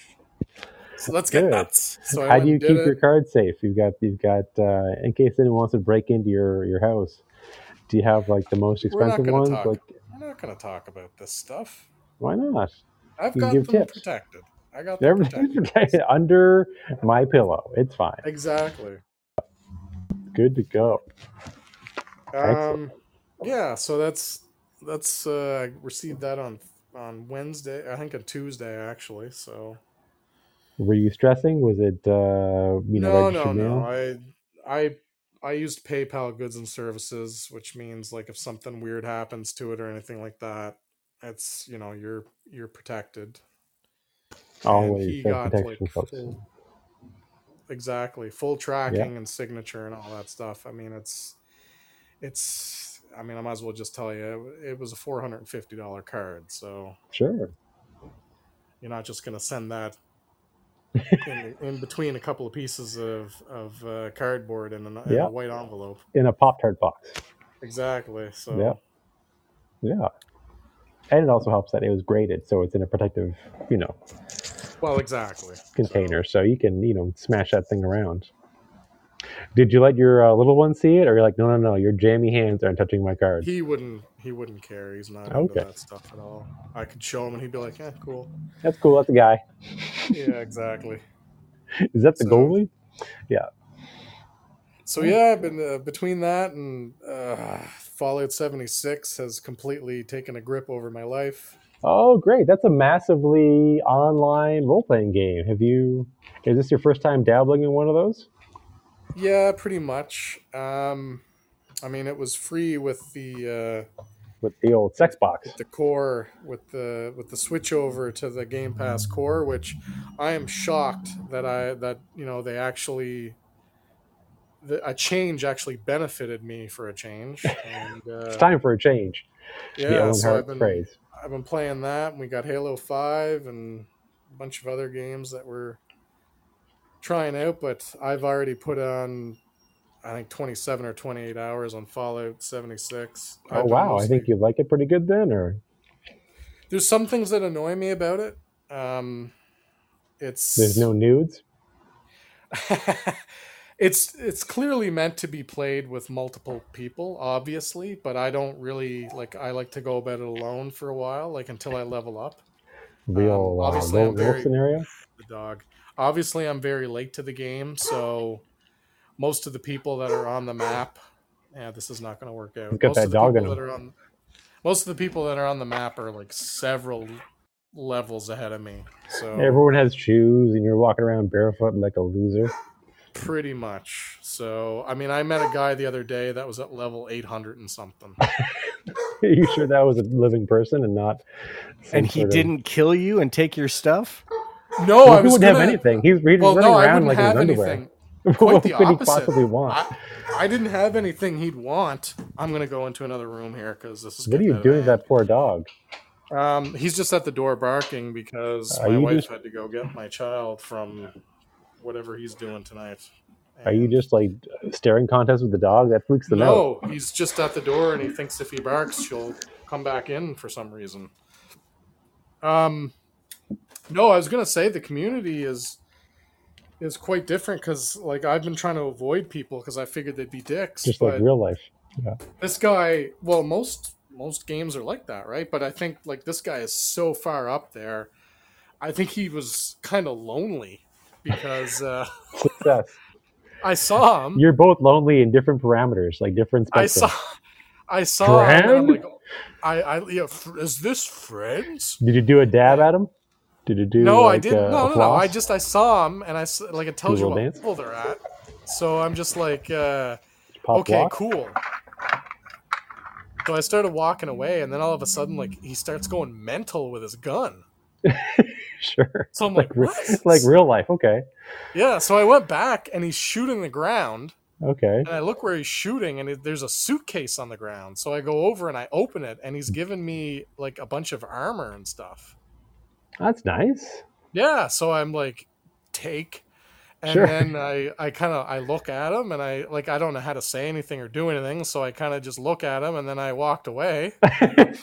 So let's get Good. nuts. So How do you keep it. your cards safe? You've got you've got uh, in case anyone wants to break into your your house. Do you have like the most expensive ones? talk. Like We're not going to talk about this stuff. why not? I've You got them tips. protected. I got them Everything's protected. protected under my pillow. It's fine. Exactly. Good to go. Excellent. Um, yeah. So that's that's uh, I received that on on Wednesday. I think on Tuesday actually. So Were you stressing? Was it uh, you know no, no, no. mail? I I I used PayPal goods and services, which means like if something weird happens to it or anything like that, it's you know you're you're protected. Always he got protection, like folks. full, exactly full tracking and signature and all that stuff. I mean, it's it's. I mean, I might as well just tell you it, it was a four hundred and fifty dollar card, so Sure. you're not just gonna send that in, in between a couple of pieces of of uh, cardboard and, an, in Yeah. a white envelope. In a Pop Tart box. Exactly. So Yeah. Yeah. And it also helps that it was graded, so it's in a protective, you know, well, exactly. container, so you can, you know, smash that thing around. Did you let your uh, little one see it, or you're like, no, no, no, your jammy hands aren't touching my card? He wouldn't. He wouldn't care. He's not Okay. into that stuff at all. I could show him, and he'd be like, "Yeah, cool." That's cool. That's a guy. Yeah, exactly. Is that the So- goalie? Yeah. So yeah, I've been uh, between that and uh, Fallout 76 has completely taken a grip over my life. Oh, great! That's a massively online role-playing game. Have you? Is this your first time dabbling in one of those? Yeah, pretty much. Um, I mean, it was free with the uh, With the old sex box. with the core with the with the switch over to the Game Pass core, which I am shocked that I that you know they actually. The, a change actually benefited me for a change, and uh, It's time for a change. yeah, so I've been phrase. I've been playing that, and we got Halo Five and a bunch of other games that we're trying out. But I've already put on, I think, twenty-seven or twenty-eight hours on Fallout seventy six. Oh wow! I think you like it pretty good then, or there's some things that annoy me about it. Um, it's there's no nudes. it's it's clearly meant to be played with multiple people, obviously, but I don't really like. I like to go about it alone for a while, like until I level up. Real uh, obviously lone I'm wolf very- scenario. the dog. Obviously, I'm very late to the game, so most of the people that are on the map, yeah, this is not going to work out. He's most that of the dog in people that are on, most of the people that are on the map are like several levels ahead of me. So Everyone has shoes, and you're walking around barefoot like a loser. pretty much. So I mean, I met a guy the other day that was at level 800 and something. Are you sure that was a living person and not? and he didn't kill you and take your stuff? No, Well, I he was wouldn't gonna, have anything. He's, he's Well, running no, around like in his have underwear. anything. what Quite the could he opposite. possibly want? I, I didn't have anything he'd want. I'm gonna go into another room here because this is. what are you doing hand. that poor dog? Um, he's just at the door barking because Are my wife just- had to go get my child from whatever he's doing tonight. Are you just like staring contest with the dog? That freaks them out. No, he's just at the door and he thinks if he barks, she'll come back in for some reason. Um, no, I was gonna say the community is is quite different because like I've been trying to avoid people because I figured they'd be dicks. Just like real life. Yeah. This guy, well, most most games are like that, right? But I think like this guy is so far up there. I think he was kind of lonely because uh, Success. I saw him. You're both lonely in different parameters, like different I saw, I saw him. I'm like, I, I, yeah, is this friends? Did you do a dab at him? Did you do? no, I didn't. uh, no, no, no. I just I saw him, and I like it tells you what dance? level they're at. So I'm just like, uh, okay, walk? cool. So I started walking away, and then all of a sudden, like he starts going mental with his gun. Sure. So I'm like, re- what? like real life. Okay. Yeah. So I went back, and he's shooting the ground, Okay. and I look where he's shooting, and it, there's a suitcase on the ground. So I go over and I open it, and he's giving me like a bunch of armor and stuff. That's nice. Yeah, so I'm like, take, and Sure. then I I kind of I look at him and I like I don't know how to say anything or do anything, so I kind of just look at him and then I walked away, and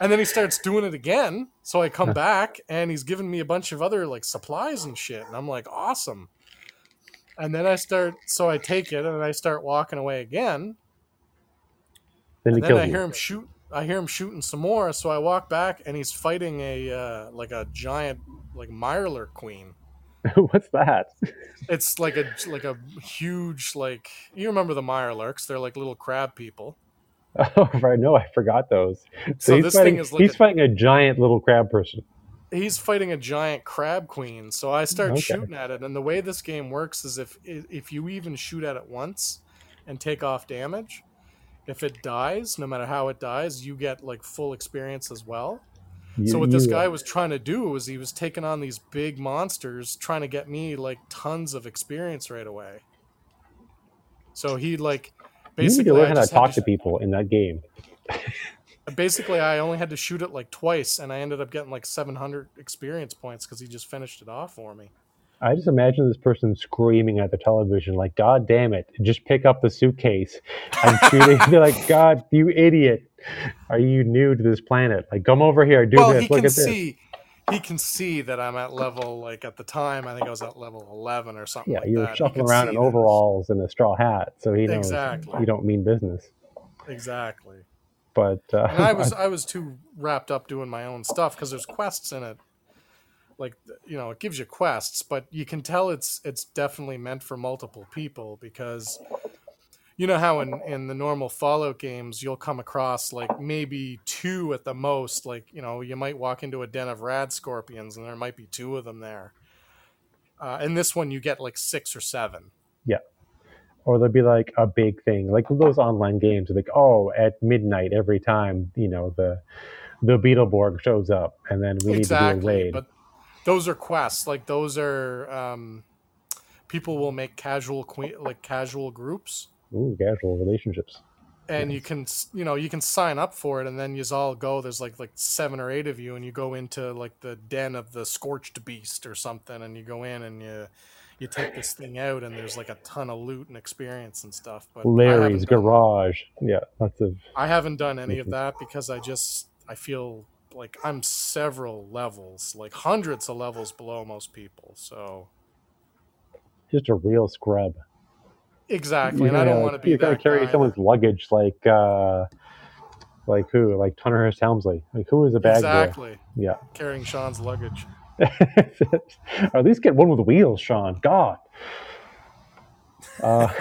then he starts doing it again. So I come back and he's giving me a bunch of other like supplies and shit, and I'm like, awesome. And then I start, so I take it and I start walking away again, then he and then I you. hear him shoot. I hear him shooting some more, so I walk back and he's fighting a uh, like a giant like Mirelurk queen. What's that? It's like a like a huge like you remember the Mirelurks? They're like little crab people. Oh, right. No, I forgot those. So, So he's this fighting. thing is like he's a- fighting a giant little crab person. He's fighting a giant crab queen. So I start Okay. shooting at it, and the way this game works is if if you even shoot at it once and take off damage, if it dies, no matter how it dies, you get like full experience as well. You- so what this guy was trying to do was he was taking on these big monsters, trying to get me like tons of experience right away. So he like You need to learn how to talk sh- to people in that game. basically I only had to shoot it like twice, and I ended up getting like 700 experience points because he just finished it off for me. I just imagine this person screaming at the television, like, God damn it, just pick up the suitcase. I'm shooting. They're like, God, you idiot. Are you new to this planet? Like, come over here, do well, this. he Look can at this. see. He can see that I'm at level like at the time I think I was at level 11 or something Yeah, like you were that. Shuffling around in overalls and a straw hat, so he knows Exactly. you don't mean business. Exactly. But uh, I was I was too wrapped up doing my own stuff because there's quests in it. Like you know, it gives you quests, but you can tell it's it's definitely meant for multiple people because you know how in in the normal Fallout games you'll come across like maybe two at the most. Like you know, you might walk into a den of rad scorpions and there might be two of them there. Uh, in this one, you get like six or seven. yeah or there'll be like a big thing, like those online games. Like, oh, at midnight every time, you know, the the Beetleborg shows up, and then we need to do a exactly raid. but those are quests like those are um, people will make casual que- like casual groups Ooh, casual relationships. and you can you know you can sign up for it and then you all go there's like like seven or eight of you and you go into like the den of the scorched beast or something and you go in and you you take this thing out and there's like a ton of loot and experience and stuff but Larry's done- garage. Yeah, lots of. I haven't done any of that because I just I feel like I'm several levels, like hundreds of levels below most people. So Just a real scrub. exactly, and I don't want to be You gotta carry guy someone's luggage, like, uh like who? Like Hearst Helmsley. Like who is a bag exactly? Yeah. carrying Sean's luggage. or at least get one with wheels, Sean. God. Uh,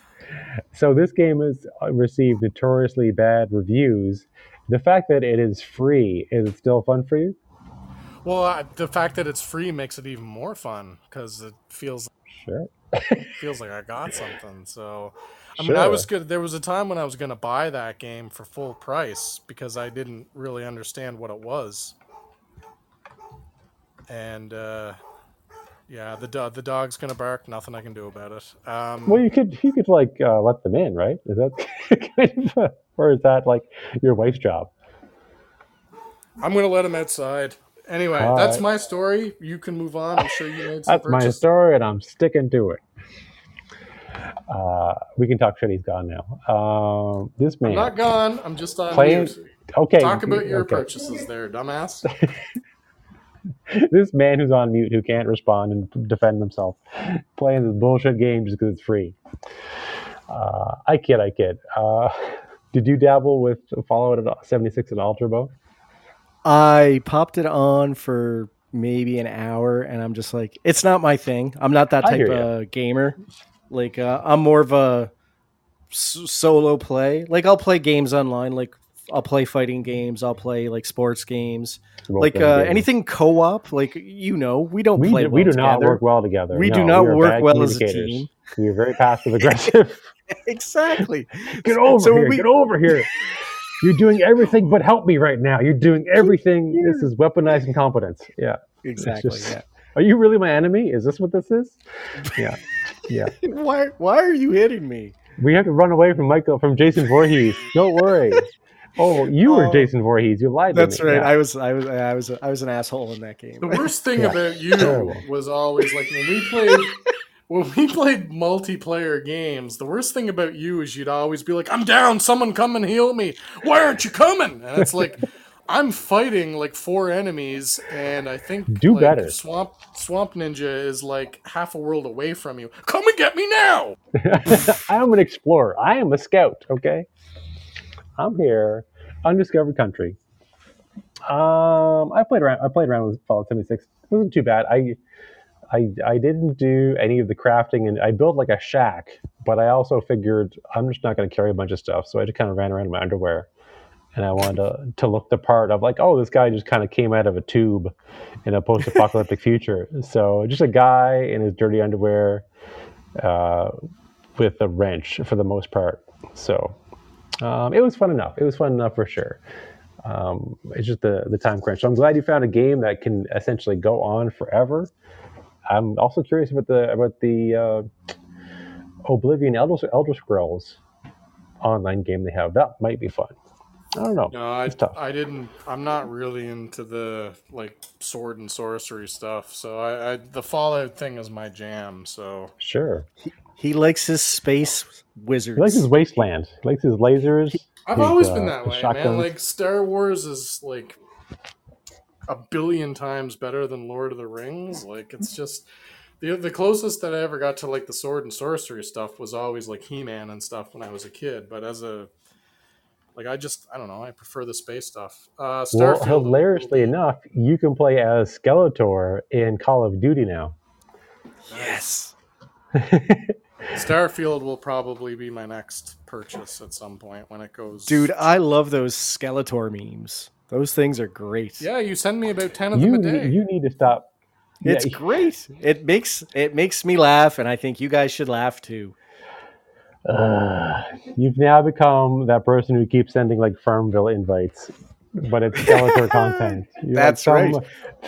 so this game has uh, received notoriously bad reviews. The fact that it is free is it still fun for you? Well, the fact that it's free makes it even more fun because it feels Sure. feels like I got something. So, I mean, I was good. There was a time when I was going to buy that game for full price because I didn't really understand what it was. And uh, yeah, the do- the dog's going to bark. Nothing I can do about it. Um, Well, you could you could like uh, let them in, right? Is that kind of, a, or is that like your wife's job? I'm going to let him outside. Anyway, All that's right. my story. You can move on. I'm sure you made some That's my story, and I'm sticking to it. Uh, we can talk shit. He's gone now. Um, this man I'm not gone. I'm just on Playing- mute. Okay. Talk about your okay. purchases there, dumbass. this man who's on mute who can't respond and defend himself playing this bullshit game just because it's free. Uh, I kid, I kid. Did you dabble with Fallout at 76 at all, Turbo? I popped it on for maybe an hour, and I'm just like, it's not my thing. I'm not that type of gamer. Like, uh, I'm more of a s- solo play. Like, I'll play games online, like I'll play fighting games. I'll play like sports games, like uh, games. anything co-op. Like you know, we don't We, play. do, we well do not work well together. We do not are work well as a team. We are very passive aggressive. exactly. get over So here. we- Get over here. You're doing everything but help me right now. You're doing everything. This is weaponized incompetence. Yeah. Exactly. just- yeah. Are you really my enemy? Is this what this is? Yeah. Yeah. Why? Why are you hitting me? We have to run away from Michael from Jason Voorhees. Don't worry. Oh, you were Oh. Jason Voorhees. You lied to That's me. right. Yeah. I was. I was. I was. I was an asshole in that game. The worst thing Yeah. about you was always like when we played when we played multiplayer games, the worst thing about you is you'd always be like, I'm down, someone come and heal me. Why aren't you coming? And it's like I'm fighting like four enemies and I think Do like, better. Swamp Swamp Ninja is like half a world away from you. Come and get me now. I'm an explorer. I am a scout. Okay, I'm here, undiscovered country. Um, I played around. I played around with Fallout 76. It wasn't too bad. I, I, I didn't do any of the crafting, and I built like a shack. But I also figured I'm just not going to carry a bunch of stuff, so I just kind of ran around in my underwear, and I wanted to, to look the part of like, oh, this guy just kind of came out of a tube in a post-apocalyptic future. So just a guy in his dirty underwear. Uh, with a wrench for the most part. So um, it was fun enough. It was fun enough for sure. Um, it's just the the time crunch. So I'm glad you found a game that can essentially go on forever. I'm also curious about the about the uh, Oblivion Elder, Elder Scrolls online game they have. That might be fun. I don't know. No, I, It's tough. I didn't. I'm not really into the like sword and sorcery stuff. So I, I the Fallout thing is my jam. So Sure. He likes his space wizards. He likes his wasteland. He likes his lasers. I've his, always uh, been that his way, man. Like Star Wars is like a billion times better than Lord of the Rings. Like it's just the the closest that I ever got to like the sword and sorcery stuff was always like He Man and stuff when I was a kid. But as a like I just I don't know I prefer the space stuff. Uh, Well, Starfield. hilariously enough, you can play as Skeletor in Call of Duty now. yes. Starfield will probably be my next purchase at some point when it goes. Dude, I love those Skeletor memes. Those things are great. yeah, you send me about ten of you them a day. you need to stop. It's Yeah, great. It makes it makes me laugh, and I think you guys should laugh too. uh, you've now become that person who keeps sending like Farmville invites, but it's Skeletor content. You're That's like right.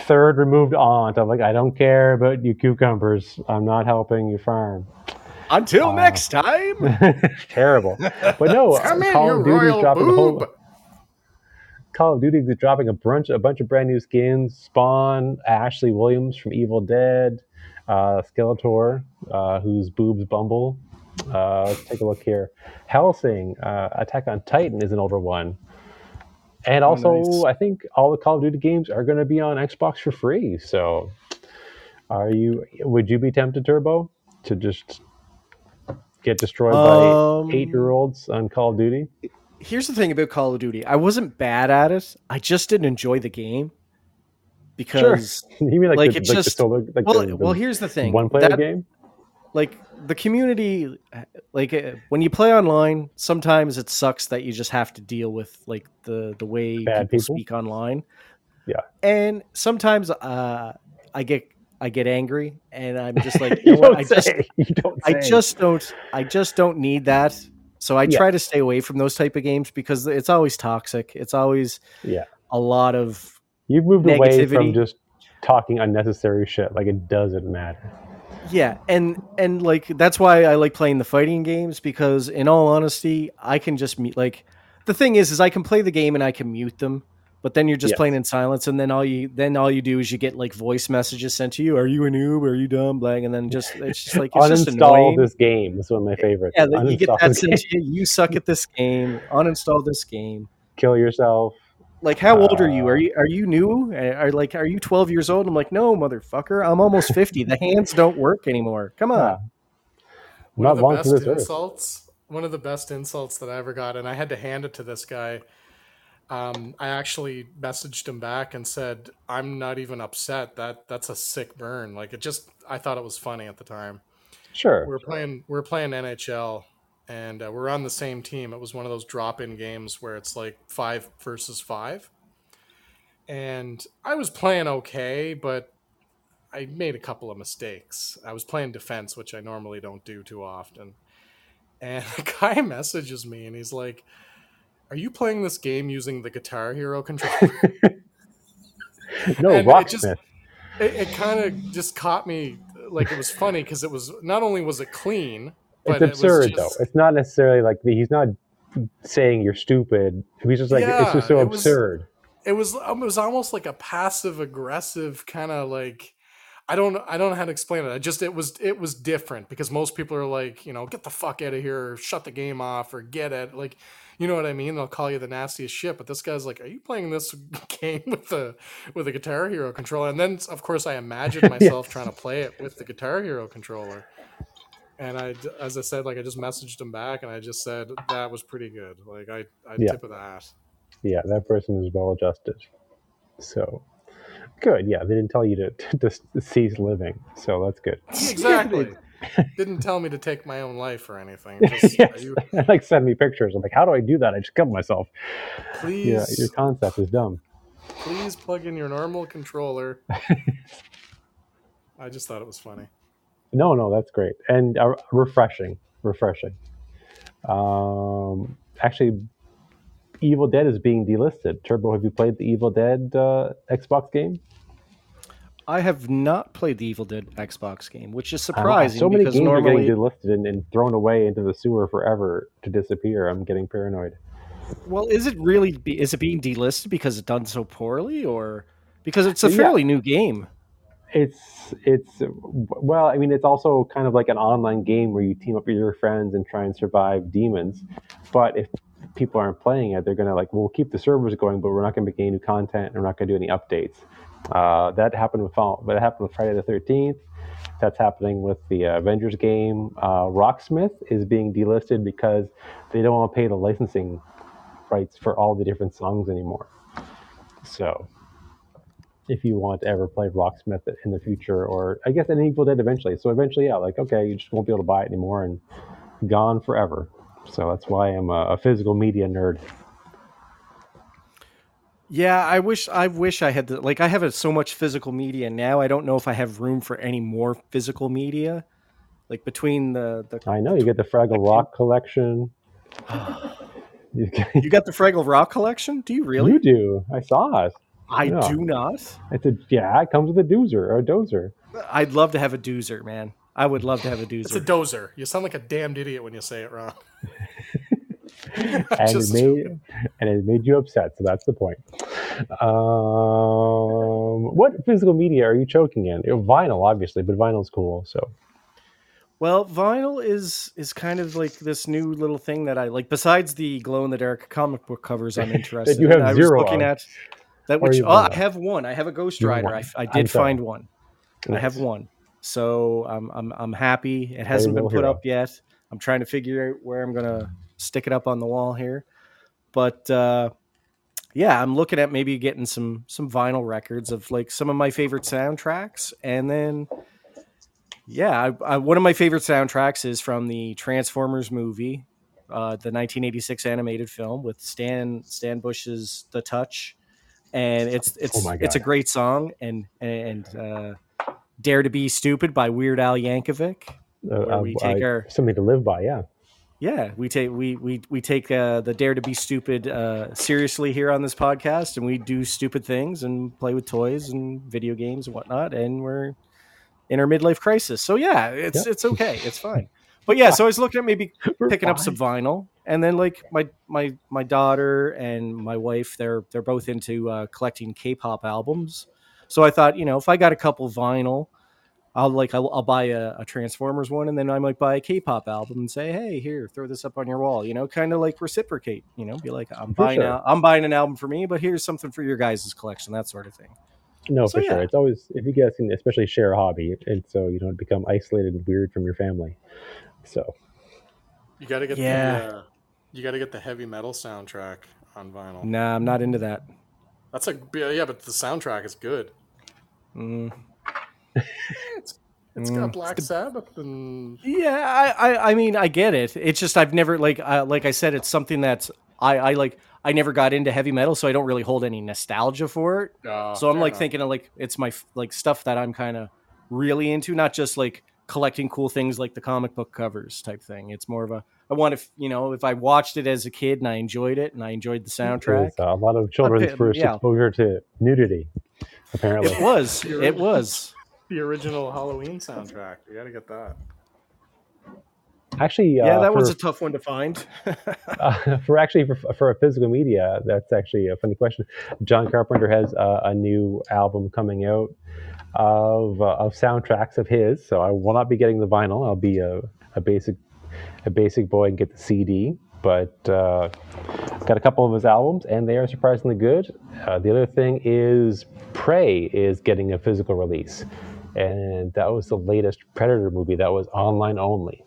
Third removed aunt. I'm like, I don't care about you cucumbers. I'm not helping you farm. Until Uh, next time. Terrible. But no, Come in, Call you of Duty's royal dropping a whole. Call of Duty is dropping a bunch, a bunch of brand new skins. Spawn, Ashley Williams from Evil Dead, uh, Skeletor, uh, whose boobs bumble. Uh, let's take a look here. Helsing, uh, Attack on Titan is an older one. And also, nice. I think all the Call of Duty games are going to be on Xbox for free. So, are you? Would you be tempted, Turbo, to just get destroyed Um, by eight-year-olds on Call of Duty? Here's the thing about Call of Duty. I wasn't bad at it. I just didn't enjoy the game because you mean like, like, the, it's like just- solo, like well, the, the well, here's the thing. one-player That- game? like the community like uh, when you play online sometimes it sucks that you just have to deal with like the the way Bad people, people? speak online Yeah. and sometimes uh i get i get angry and i'm just like you you know what don't i just say. you don't i say. just don't i just don't need that so i Yeah. try to stay away from those type of games because it's always toxic it's always Yeah. a lot of You've moved away from just talking unnecessary shit. Like it doesn't matter. Yeah, and and like that's why I like playing the fighting games because in all honesty, I can just mute like the thing is is I can play the game and I can mute them, but then you're just Yes. playing in silence and then all you then all you do is you get like voice messages sent to you, are you a noob? Are you dumb? Blank and then just it's just like it's just Uninstall annoying. this game. Is one of my favorites. yeah, then you get that sent to you. You suck at this game. Uninstall this game. Kill yourself. Like, how old are you? Uh, Are you are you new? Are like, are you twelve years old? I'm like, no, motherfucker. I'm almost fifty. The hands don't work anymore. Come on. Yeah. One Not of the long best for this earth. insults. One of the best insults that I ever got, and I had to hand it to this guy. Um, I actually messaged him back and said, "I'm not even upset. That that's a sick burn. Like it just. I thought it was funny at the time. Sure. We're playing. We're playing NHL, and uh, we're on the same team. It was one of those drop-in games where it's like five versus five, and I was playing okay, but I made a couple of mistakes. I was playing defense, which I normally don't do too often, and a guy messages me and he's like, "Are you playing this game using the Guitar Hero controller?" no, And it Rocksmith. it, it kind of just caught me like it was funny because it was not only was it clean, but It's it was absurd just- though. It's not necessarily like he's not saying you're stupid. He's just like it's just so it was- absurd. it was it was almost like a passive aggressive kind of like I don't I don't know how to explain it. I just it was it was different because most people are like, you know, get the fuck out of here, shut the game off, or get it. Like, you know what I mean? They'll call you the nastiest shit. But this guy's like, are you playing this game with the with a Guitar Hero controller? And then of course I imagined myself trying to play it with the Guitar Hero controller. And I, as I said, like I just messaged him back, and I just said that was pretty good. Like I, I Yeah. tip of the hat. Yeah, that person is well adjusted. So good. Yeah, they didn't tell you to, to, to cease living. So that's good. Exactly. Didn't tell me to take my own life or anything. Just, yes. you, like send me pictures. I'm like, how do I do that? I just killed myself. please, Yeah, your concept is dumb. please plug in your normal controller. I just thought it was funny. No, no, that's great and uh, refreshing, refreshing. Um, actually, Evil Dead is being delisted. Turbo, have you played the Evil Dead uh, Xbox game? I have not played the Evil Dead Xbox game, which is I don't know, surprising so many because games normally are getting delisted and, and thrown away into the sewer forever to disappear. I'm getting paranoid. Well, is it really? Be, is it being delisted because it's done so poorly, or because it's a Yeah. fairly new game? It's it's well, I mean, it's also kind of like an online game where you team up with your friends and try and survive demons. But if people aren't playing it, they're gonna like, we'll keep the servers going, but we're not gonna make any new content and we're not gonna do any updates. Uh, that happened with it happened with Friday the Thirteenth. That's happening with the uh, Avengers game. Uh, Rocksmith is being delisted because they don't want to pay the licensing rights for all the different songs anymore. So if you want to ever play Rocksmith in the future, or I guess an Evil Dead eventually. So eventually, yeah, like okay, you just won't be able to buy it anymore and gone forever. So that's why I'm a, a physical media nerd. Yeah, I wish I wish I had the like I have so much physical media now. I don't know if I have room for any more physical media. Like between the the I know you get the Fraggle Rock collection. you, you got the Fraggle Rock collection? Do you really? you do. I saw it. I yeah. do not. It's a yeah. It comes with a doozer or a dozer. I'd love to have a doozer, man. I would love to have a dozer. It's a doozer. dozer. You sound like a damned idiot when you say it wrong. and it made and it made you upset. So that's the point. Um, what physical media are you choking in? Vinyl, obviously, but vinyl's cool. So Well, vinyl is is kind of like this new little thing that I like. Besides the glow in the dark comic book covers, I'm interested. you have in. I zero was looking of. at that. Which oh, I have one. I have a Ghost Rider. I, I, f- I I'm did find one. I have one. So I'm I'm I'm happy. It hasn't been put hero. up yet. I'm trying to figure out where I'm gonna stick it up on the wall here. But uh, yeah, I'm looking at maybe getting some some vinyl records of like some of my favorite soundtracks, and then yeah, I, I, one of my favorite soundtracks is from the Transformers movie, uh, the 1986 animated film with Stan Stan Bush's "The Touch," and it's it's Oh it's a great song, and and uh, "Dare to Be Stupid" by Weird Al Yankovic. uh, Where we take our- something to live by. Yeah. Yeah, we take we we we take uh, the dare to be stupid uh, seriously here on this podcast, and we do stupid things and play with toys and video games and whatnot, and we're in our midlife crisis. So yeah, it's Yep. it's okay, it's fine. But yeah, so I was looking at maybe We're picking up some vinyl, and then like my my my daughter and my wife, they're they're both into uh, collecting K-pop albums. So I thought, you know, if I got a couple vinyl, I'll like I'll, I'll buy a, a Transformers one, and then I might buy a K-pop album and say, hey, here, throw this up on your wall. You know, kind of like reciprocate. You know, be like, I'm For buying sure. a, I'm buying an album for me, but here's something for your guys' collection, that sort of thing. No, So, for sure. It's always if you guys can, especially share a hobby, and so you don't become isolated and weird from your family. So You got to get Yeah. the uh, you got to get the heavy metal soundtrack on vinyl. Nah, I'm not into that. That's a yeah, but the soundtrack is good. Mm. It's Mm. got Black Sabbath and Yeah, I, I, I mean, I get it. It's just I've never like, uh, like I said, it's something that's I, I like. I never got into heavy metal, so I don't really hold any nostalgia for it. uh, so I'm like enough. thinking of like it's my like stuff that I'm kind of really into, not just like collecting cool things like the comic book covers type thing. It's more of a I want to, you know, if I watched it as a kid and I enjoyed it and I enjoyed the soundtrack, It's a lot of children's Okay, first yeah. exposure to nudity, apparently. it was, it was. The original Halloween soundtrack. You got to get that. Actually, Yeah, uh, that for, was a tough one to find. uh, for actually for, for a physical media, that's actually a funny question. John Carpenter has uh, a new album coming out of uh, of soundtracks of his, so I will not be getting the vinyl. I'll be a, a basic a basic boy and get the CD. But uh, got a couple of his albums, and they are surprisingly good. Uh, the other thing is Prey is getting a physical release, and that was the latest Predator movie that was online only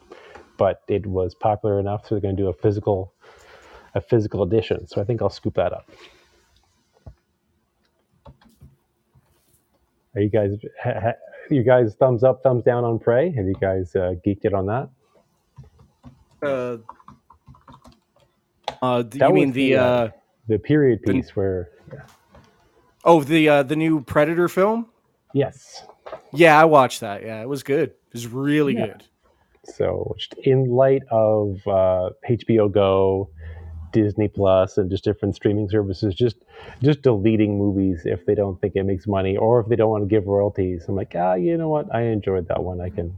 but it was popular enough, so they're going to do a physical, a physical edition. So I think I'll scoop that up. Are you guys, ha, ha, you guys thumbs up, thumbs down on Prey? Have you guys uh, geeked it on that? Uh, uh, do That you mean the the, uh, uh, The period The- piece where, oh the uh, the new Predator film? Yes. Yeah, I watched that. Yeah, it was good. It was really Yeah. good. So just in light of uh, HBO Go, Disney Plus, and just different streaming services, just just deleting movies if they don't think it makes money or if they don't want to give royalties. I'm like, ah, you know what? I enjoyed that one. I can,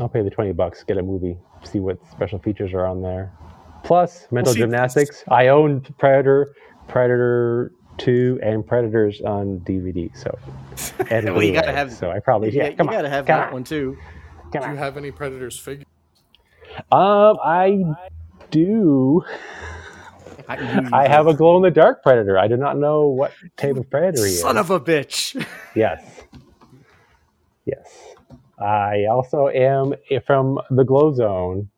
I'll pay the twenty bucks, get a movie, see what special features are on there. Plus mental see, gymnastics. I own Predator, Predator Two, and Predators on DVD. So and Well, you gotta have- So I probably yeah. you come on, gotta have come that on, one too. come Do on. you have any Predators figures? Um, I do. I, I have a glow in the dark predator. I do not know what type of predator he is. son of a bitch. yes. Yes. I also am from the glow zone.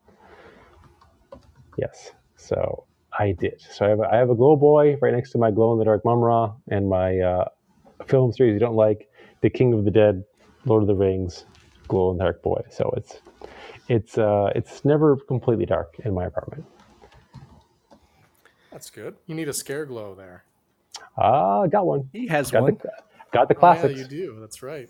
Yes. So I did. So I have a, I have a glow boy right next to my glow in the dark Mumm-Ra and my uh, film series you don't like, The King of the Dead, Lord of the Rings, glow in the dark boy. So it's it's uh it's never completely dark in my apartment. That's good. You need a scare glow there. Ah, got one. He has Got one. the got the Oh, yeah, you do. That's right.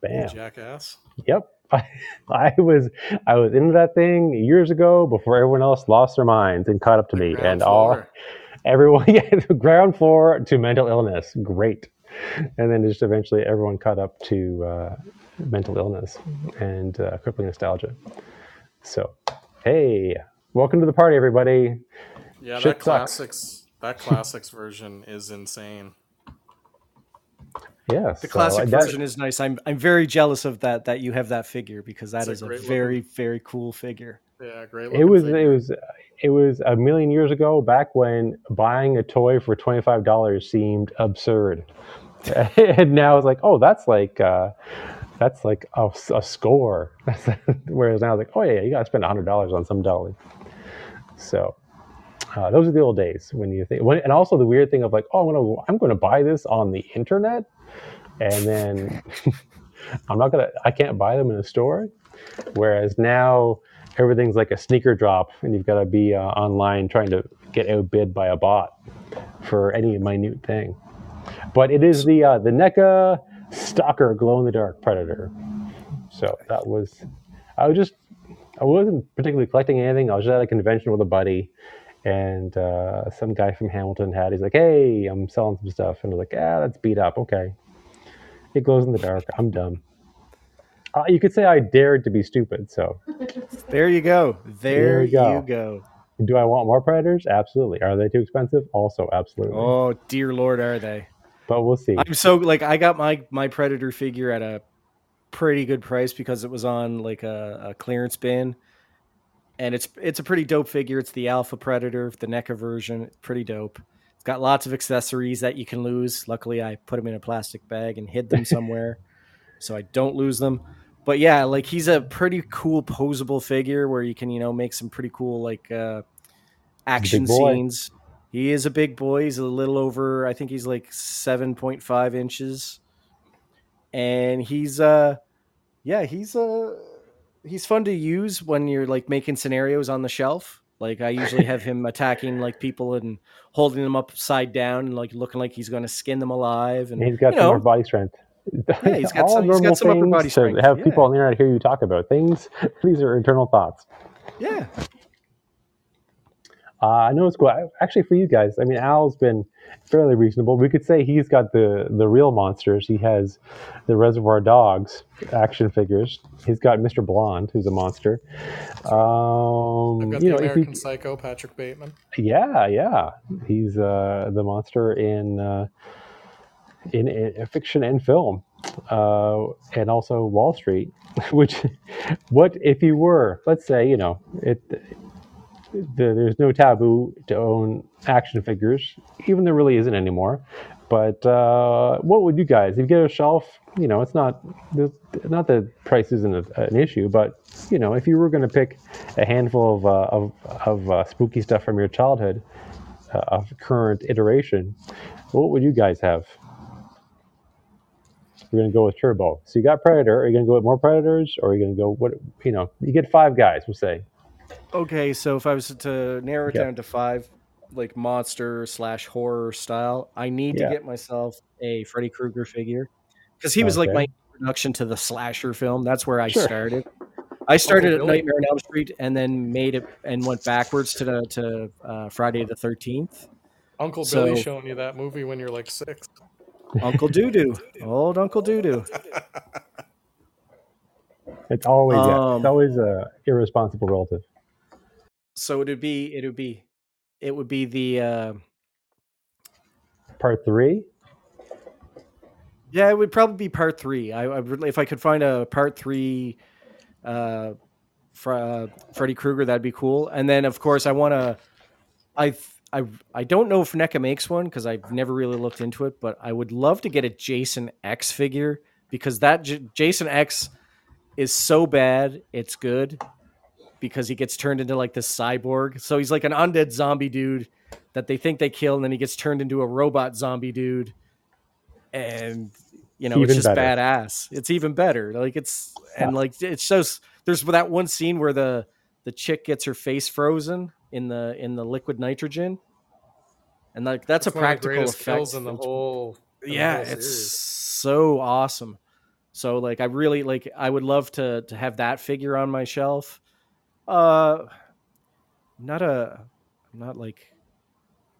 Bam. Jackass. Yep. I, I was I was into that thing years ago before everyone else lost their minds and caught up to me. Ground And all everyone yeah, the ground floor to mental illness. Great. And then just eventually everyone caught up to uh, mental illness and uh, crippling nostalgia. So hey, welcome to the party, everybody. Yeah, Shit that sucks. classics. That classics version is insane. Yes. The classic that- version is nice. I'm I'm very jealous of that that you have that figure because that is a a, great very very cool figure. Yeah, great. it was figure. it was it was a million years ago back when buying a toy for $25 seemed absurd and now it's like oh that's like uh that's like a, a score whereas now it's like oh yeah you gotta spend $100 on some dolly so uh, those are the old days when you think when, and also the weird thing of like oh i'm gonna i'm gonna buy this on the internet and then i'm not gonna i can't buy them in a store. Whereas now everything's like a sneaker drop and you've got to be uh, online trying to get outbid by a bot for any minute thing. But it is the uh, the NECA stalker glow in the dark predator. So that was i was just i wasn't particularly collecting anything. I was just at a convention with a buddy and uh, some guy from hamilton had he's like hey i'm selling some stuff and i was like ah that's beat up okay it glows in the dark i'm dumb uh, you could say i dared to be stupid so There you go. There, There you you go. go. Do I want more predators? Absolutely. Are they too expensive? Also, absolutely. Oh dear lord, are they? But we'll see. I'm so like I got my my predator figure at a pretty good price because it was on like a, a clearance bin, and it's it's a pretty dope figure. It's the Alpha Predator, the NECA version. Pretty dope. It's got lots of accessories that you can lose. Luckily, I put them in a plastic bag and hid them somewhere, so I don't lose them. But yeah, like he's a pretty cool posable figure where you can you know make some pretty cool like uh, action scenes. He is a big boy. He's a little over. I think he's like seven point five inches. and he's uh, yeah, he's uh, he's fun to use when you're like making scenarios on the shelf. Like I usually have him attacking like people and holding them upside down and like looking like he's going to skin them alive. And, he's got some know, more body strength. Yeah, he's got some- he's got some upper body strength, Have yeah. people on the internet hear you talk about things. These are internal thoughts. yeah, Uh, I know it's cool. I- Actually, for you guys, I mean, Al's been fairly reasonable. We could say he's got the the real monsters. He has the Reservoir Dogs action figures. He's got Mr. Blonde, who's a monster. Um, I've got you the know, American you, Psycho, Patrick Bateman. yeah, yeah, he's uh, the monster in, uh, in in fiction and film, uh, and also Wall Street. Which, what if you were? Let's say you know it the, there's no taboo to own action figures, even there really isn't anymore. But uh, what would you guys, if you get a shelf, you know, it's not, not that price isn't a, an issue, but you know, if you were going to pick a handful of uh, of, of uh, spooky stuff from your childhood, uh, of current iteration, what would you guys have? We're going to go with Turbo. So you got Predator. Are you going to go with more Predators, or are you going to go what? You know, you get five guys. We'll say. Okay, so if I was to narrow it Yeah. down to five, like monster slash horror style, I need Yeah. to get myself a Freddy Krueger figure because he was like my introduction to the slasher film. That's where I Sure. started. I started at Nightmare on Elm Street and then made it and went backwards to the to uh, Friday the Thirteenth. Uncle So- Billy showing you that movie when you're like six. Uncle Doodoo, old Uncle Doodoo. It's always yeah, Um, it's always a irresponsible relative. So it would be it would be it would be the uh, Part three. Yeah, it would probably be part three. I, I would, if I could find a part three, uh, for uh, Freddy Krueger, that'd be cool. And then, of course, I want to. I I I don't know if NECA makes one because I've never really looked into it, but I would love to get a Jason X figure because that J- Jason X is so bad it's good because he gets turned into like this cyborg. So he's like an undead zombie dude that they think they kill, and then he gets turned into a robot zombie dude, and you know Even it's just better. badass. It's even better. Like it's and like it shows. There's that one scene where the the chick gets her face frozen in the in the liquid nitrogen, and like that's, It's a one of the practical effect. in the whole. in the yeah, whole it's so awesome. So like I really like I would love to to have that figure on my shelf. Uh not a I'm not like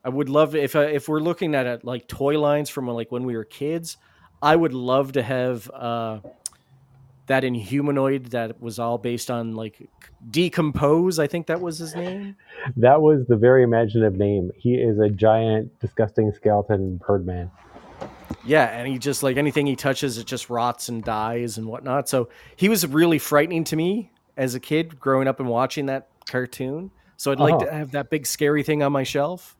I would love if I, if we're looking at it like toy lines from like when we were kids, I would love to have uh that Inhumanoid that was all based on like D'Compose. I think that was his name. That was the very imaginative name. He is a giant, disgusting skeleton birdman. Yeah, and he just like anything he touches, it just rots and dies and whatnot. So he was really frightening to me as a kid growing up and watching that cartoon. So I'd like Uh-huh. to have that big scary thing on my shelf.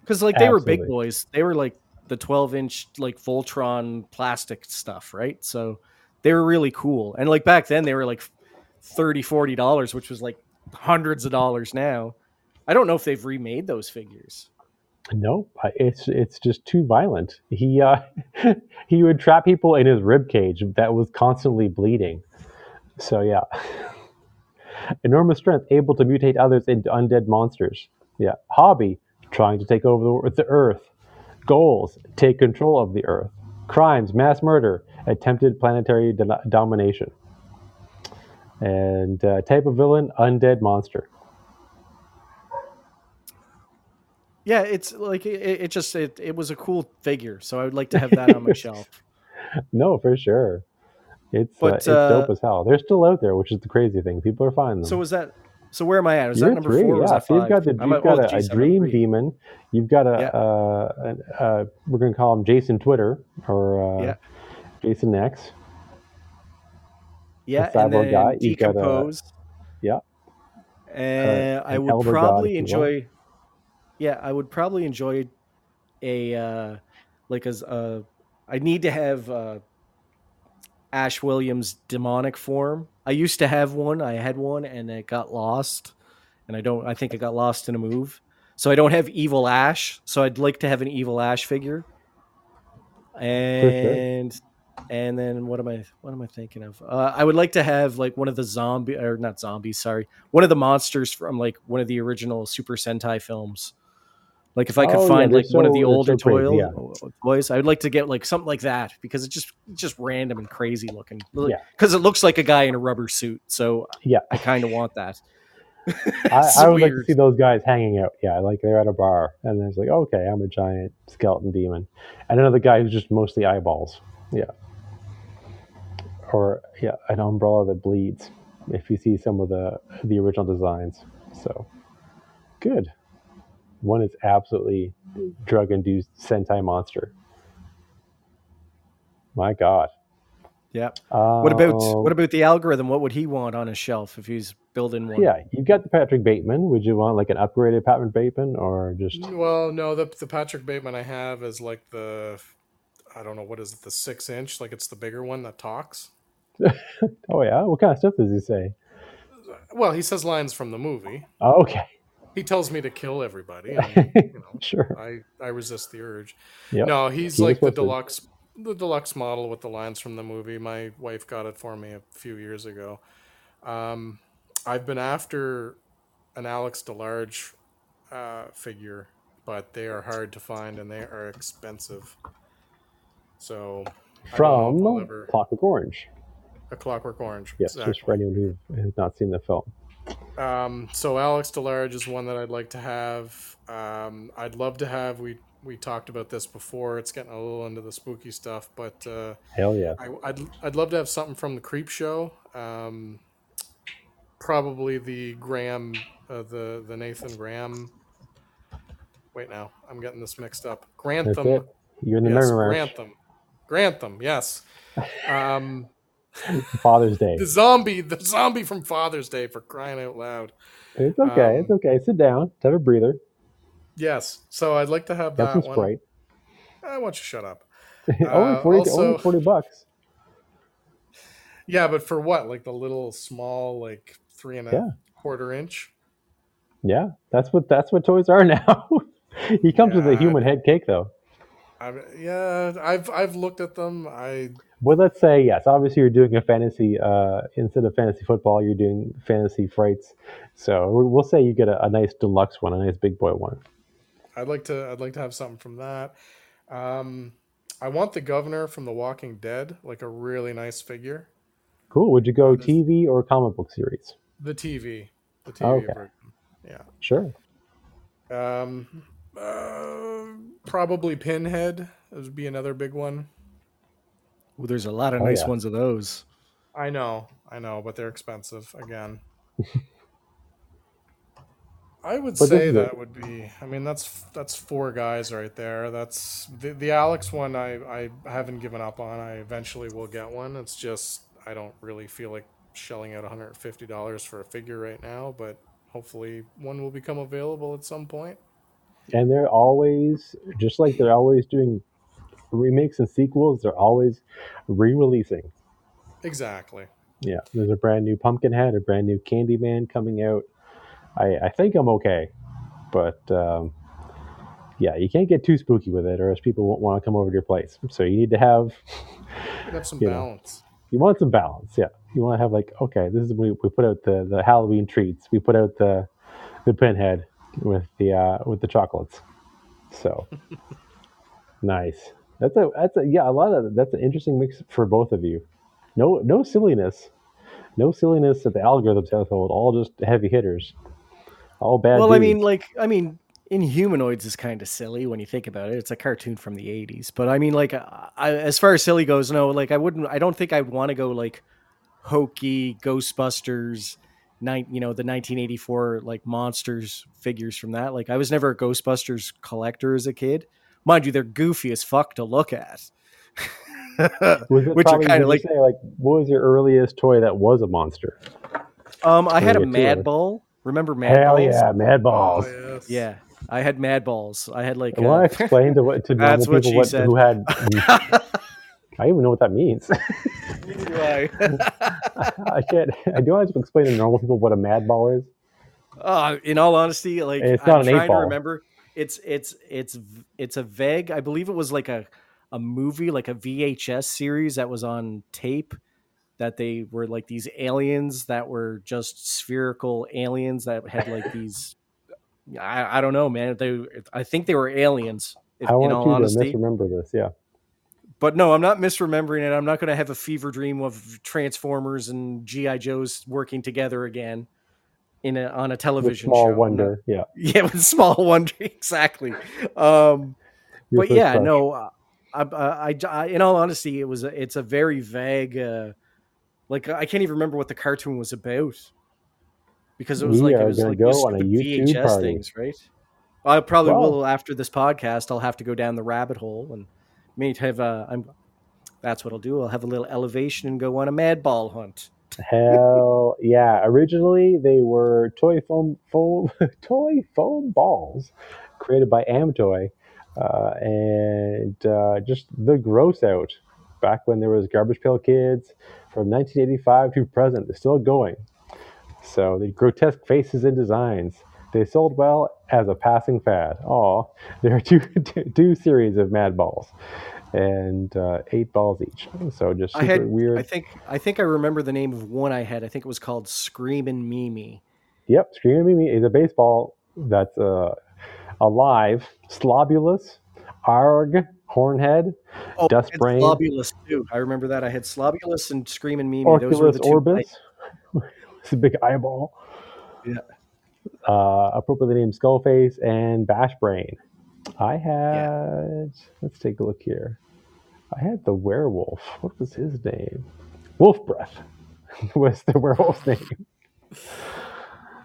Because like they were big boys, they were like the twelve inch like Voltron plastic stuff, right? So they were really cool. And like back then, they were like 30 40 dollars, which was like hundreds of dollars now. I don't know if they've remade those figures. Nope, I- it's it's just too violent. He uh, he would trap people in his rib cage that was constantly bleeding. So yeah, enormous strength, able to mutate others into undead monsters. Yeah, hobby, trying to take over the, the Earth. Goals: take control of the Earth. Crimes: mass murder, attempted planetary do- domination. And uh, type of villain: undead monster. Yeah, it's like it, it just it, it was a cool figure, so I would like to have that on my shelf. No, for sure. It's uh, it's uh, dope as hell. They're still out there, which is the crazy thing. People are finding them. So was that? So where am I at? Is You're that number three, four? Yeah. So you've got the you've at- got oh, a, geez, a dream demon. You've got a Yeah. uh, an- uh, we're gonna call him Jason Twitter or uh, Yeah. Jason X. Yeah, and then guy, you've got a- yeah. and I an would probably if you want. enjoy. Yeah, I would probably enjoy a uh, like as uh, I need to have uh, Ash Williams demonic form. I used to have one. I had one, and it got lost. And I don't. I think it got lost in a move. So I don't have evil Ash. So I'd like to have an evil Ash figure. And And then what am I what am I thinking of? Uh, I would like to have like one of the zombie or not zombies, sorry, one of the monsters from like one of the original Super Sentai films. Like if I could Oh, find they're like one of the older so toy yeah. Uh, toys, I would like to get like something like that because it's just just random and crazy looking. Yeah. Because it looks like a guy in a rubber suit, so Yeah. I kind of want that. I, I would like to see those guys hanging out. Yeah, like they're at a bar, and then it's like, okay, I'm a giant skeleton demon, and another guy who's just mostly eyeballs. Yeah, or yeah, an umbrella that bleeds. If you see some of the the original designs, so good. One is absolutely drug induced Sentai monster. My God. Yeah. What about Um, what about the algorithm? What would he want on his shelf if he's building one? Yeah, you've got the Patrick Bateman. Would you want like an upgraded Patrick Bateman or just Well, no, the the Patrick Bateman I have is like the I don't know what is it, the six inch, like it's the bigger one that talks. Oh yeah, what kind of stuff does he say? Well, he says lines from the movie. Oh, okay, He tells me to kill everybody. And, you know, sure. I I resist the urge. Yep. No, he's He like the deluxe the deluxe model with the lines from the movie. My wife got it for me a few years ago. Um, I've been after an Alex DeLarge uh, figure, but they are hard to find and they are expensive. So I don't know if From ever- Clockwork Orange. a Clockwork Orange. Yes, just for anyone who has not seen the film. Um, so Alex DeLarge is one that I'd like to have. Um, I'd love to have. We we talked about this before. It's getting a little into the spooky stuff, but uh, Hell yeah. I, I'd I'd love to have something from the Creepshow. Um, probably the Graham, uh, the the Nathan Graham. Wait, now I'm getting this mixed up. Grantham. You're in the Yes, ranch. Grantham. Grantham. Yes. Um, Father's Day. the zombie, the zombie from Father's Day, for crying out loud. It's okay. um, it's okay. Sit down. Have a breather. Yes. So I'd like to have Have that some one. I want you to shut up. only, 40, also- only 40 bucks. Yeah, but for what? Like the little small, like three and a Yeah. quarter inch. Yeah, that's what that's what toys are now. he comes with a human head cake, though. I, yeah, I've I've looked at them. I Well, let's say yes. Obviously, you're doing a fantasy uh, instead of fantasy football. You're doing fantasy frights. So we- we'll say you get a, a nice deluxe one, a nice big boy one. I'd like to I'd like to have something from that. Um, I want the governor from The Walking Dead, like a really nice figure. Cool. Would you go TV or comic book series? The TV, the TV Okay. version. Sure. Um, uh, probably Pinhead. This would be another big one. Ooh, there's a lot of Oh, nice yeah. ones of those. I know, I know, but they're expensive again. I would But say is a- that would be. I mean, that's that's four guys right there. That's the the Alex one. I I haven't given up on. I eventually will get one. It's just I don't really feel like shelling out one hundred fifty dollars for a figure right now. But hopefully, one will become available at some point. And they're always just like they're always doing remakes and sequels. They're always re-releasing. Exactly. Yeah, there's a brand new Pumpkinhead, a brand new Candyman coming out. I, I think I'm okay, but um, yeah, you can't get too spooky with it, or else people won't want to come over to your place. So you need to have have some You know. balance. you want some balance. Yeah, you want to have like okay, this is we, we put out the the Halloween treats. We put out the the Pinhead with the uh, with the chocolates. So nice. That's a that's a yeah a lot of that's an interesting mix for both of you. No no silliness, no silliness at the algorithms household. All just heavy hitters. All bad. well, I mean, like, I mean, Inhumanoids is kind of silly when you think about it. It's a cartoon from the '80s, but I mean, like, I, as far as silly goes, no, like, I wouldn't. I don't think I'd want to go like hokey Ghostbusters, nine, you know, the 1984 like monsters figures from that. Like, I was never a Ghostbusters collector as a kid. Mind you, they're goofy as fuck to look at. was it which are kinda like- say, like what was your earliest toy that was a monster? Um, I had a Maybe a two. Mad Ball. Remember Mad Hell Balls? yeah, Mad Balls. Oh, yes. Yeah, I had Mad Balls. I had like. I want uh, to explain to what to normal That's what people she what, said. who had. I don't even know what that means. Right. I can't. I don't have to explain to normal people what a mad ball is. Uh, in all honesty, like It's I'm not an eight trying to ball. remember. It's it's it's it's a vague. I believe it was like a a movie, like a VHS series that was on tape. That they were like these aliens that were just spherical aliens that had like these. I, I don't know, man. They I think they were aliens. If, I in want all you honesty. to misremember this. Yeah. but no, I'm not misremembering it. I'm not going to have a fever dream of Transformers and GI Joes working together again in a on a With television small show. Wonder. Yeah. yeah, with small wonder, exactly. Um, Your but yeah, crush. no, uh, I, I, I, in all honesty, it was a, it's a very vague. Uh, like I can't even remember what the cartoon was about because it was We like it was like go on a YouTube VHS party. things, right? I probably Wow. will after this podcast. I'll have to go down the rabbit hole and may have a. I'm. That's what I'll do. I'll have a little elevation and go on a mad ball hunt. Hell yeah! Originally, they were toy foam foam toy foam balls created by Amtoy, uh, and uh, just the gross out back when there was Garbage Pail Kids from 1985 to present. They're still going. So the grotesque faces and designs. They sold well as a passing fad. Aw, there are two, two series of Mad Balls, and uh, eight balls each. So just I had. weird. I think. I think I remember the name of one I had. I think it was called Screaming Mimi. Yep, Screaming Mimi is a baseball that's uh, alive, Slobulus, arg, hornhead, Oh, Dust Brain. Slobulus too. I remember that. I had Slobulus and Screaming Mimi. Those were the two. orbis. it's a big eyeball. Yeah. Uh, appropriately named Skullface and Bash Brain. I had. Let's take a look here. I had the werewolf. What was his name? Wolf Breath was the werewolf's name.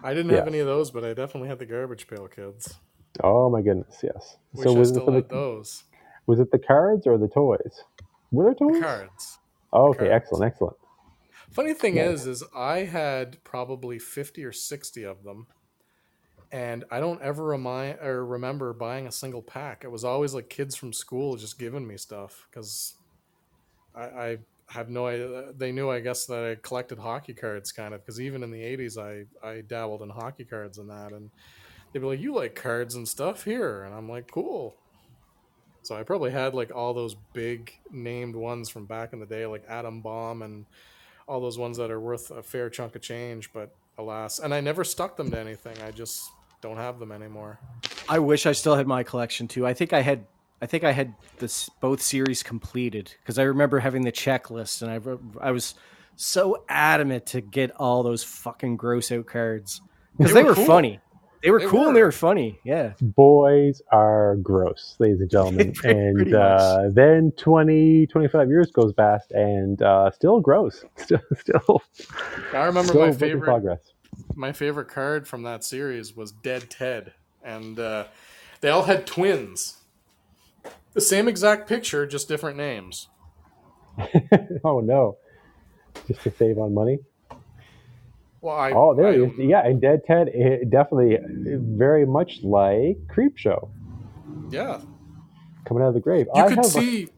I didn't have any of those, but I definitely had the Garbage Pail Kids. Oh my goodness, yes. Wish so was it the those. was it the cards or the toys? Were there toys? The cards. Oh, okay, cards. excellent, excellent. Funny thing Yeah. is, is I had probably fifty or sixty of them, and I don't ever remind or remember buying a single pack. It was always like kids from school just giving me stuff because I, I have no idea. They knew, I guess, that I collected hockey cards, kind of. Because even in the '80s, I I dabbled in hockey cards and that, and they'd be like, "You like cards and stuff here," and I'm like, "Cool." So I probably had like all those big named ones from back in the day, like Atom Bomb and all those ones that are worth a fair chunk of change, but alas, and I never stuck them to anything. I just don't have them anymore. I wish I still had my collection too. I think I had. I think I had this both series completed because I remember having the checklist, and I I was so adamant to get all those fucking gross out cards because They they, were were cool. funny. They were They cool and they were. were funny. Yeah. Boys are gross, ladies and gentlemen. Pretty- and pretty uh, then 20, 25 years goes past and uh, still gross. Still, still, I remember still my favorite progress. my favorite card from that series was Dead Ted, and uh, they all had twins. The same exact picture, just different names. oh no. Just to save on money. Well, I, Oh, there I, he is. Yeah, and Dead Ted, it definitely eh, very much like Creepshow Yeah, coming out of the grave. you I could a- see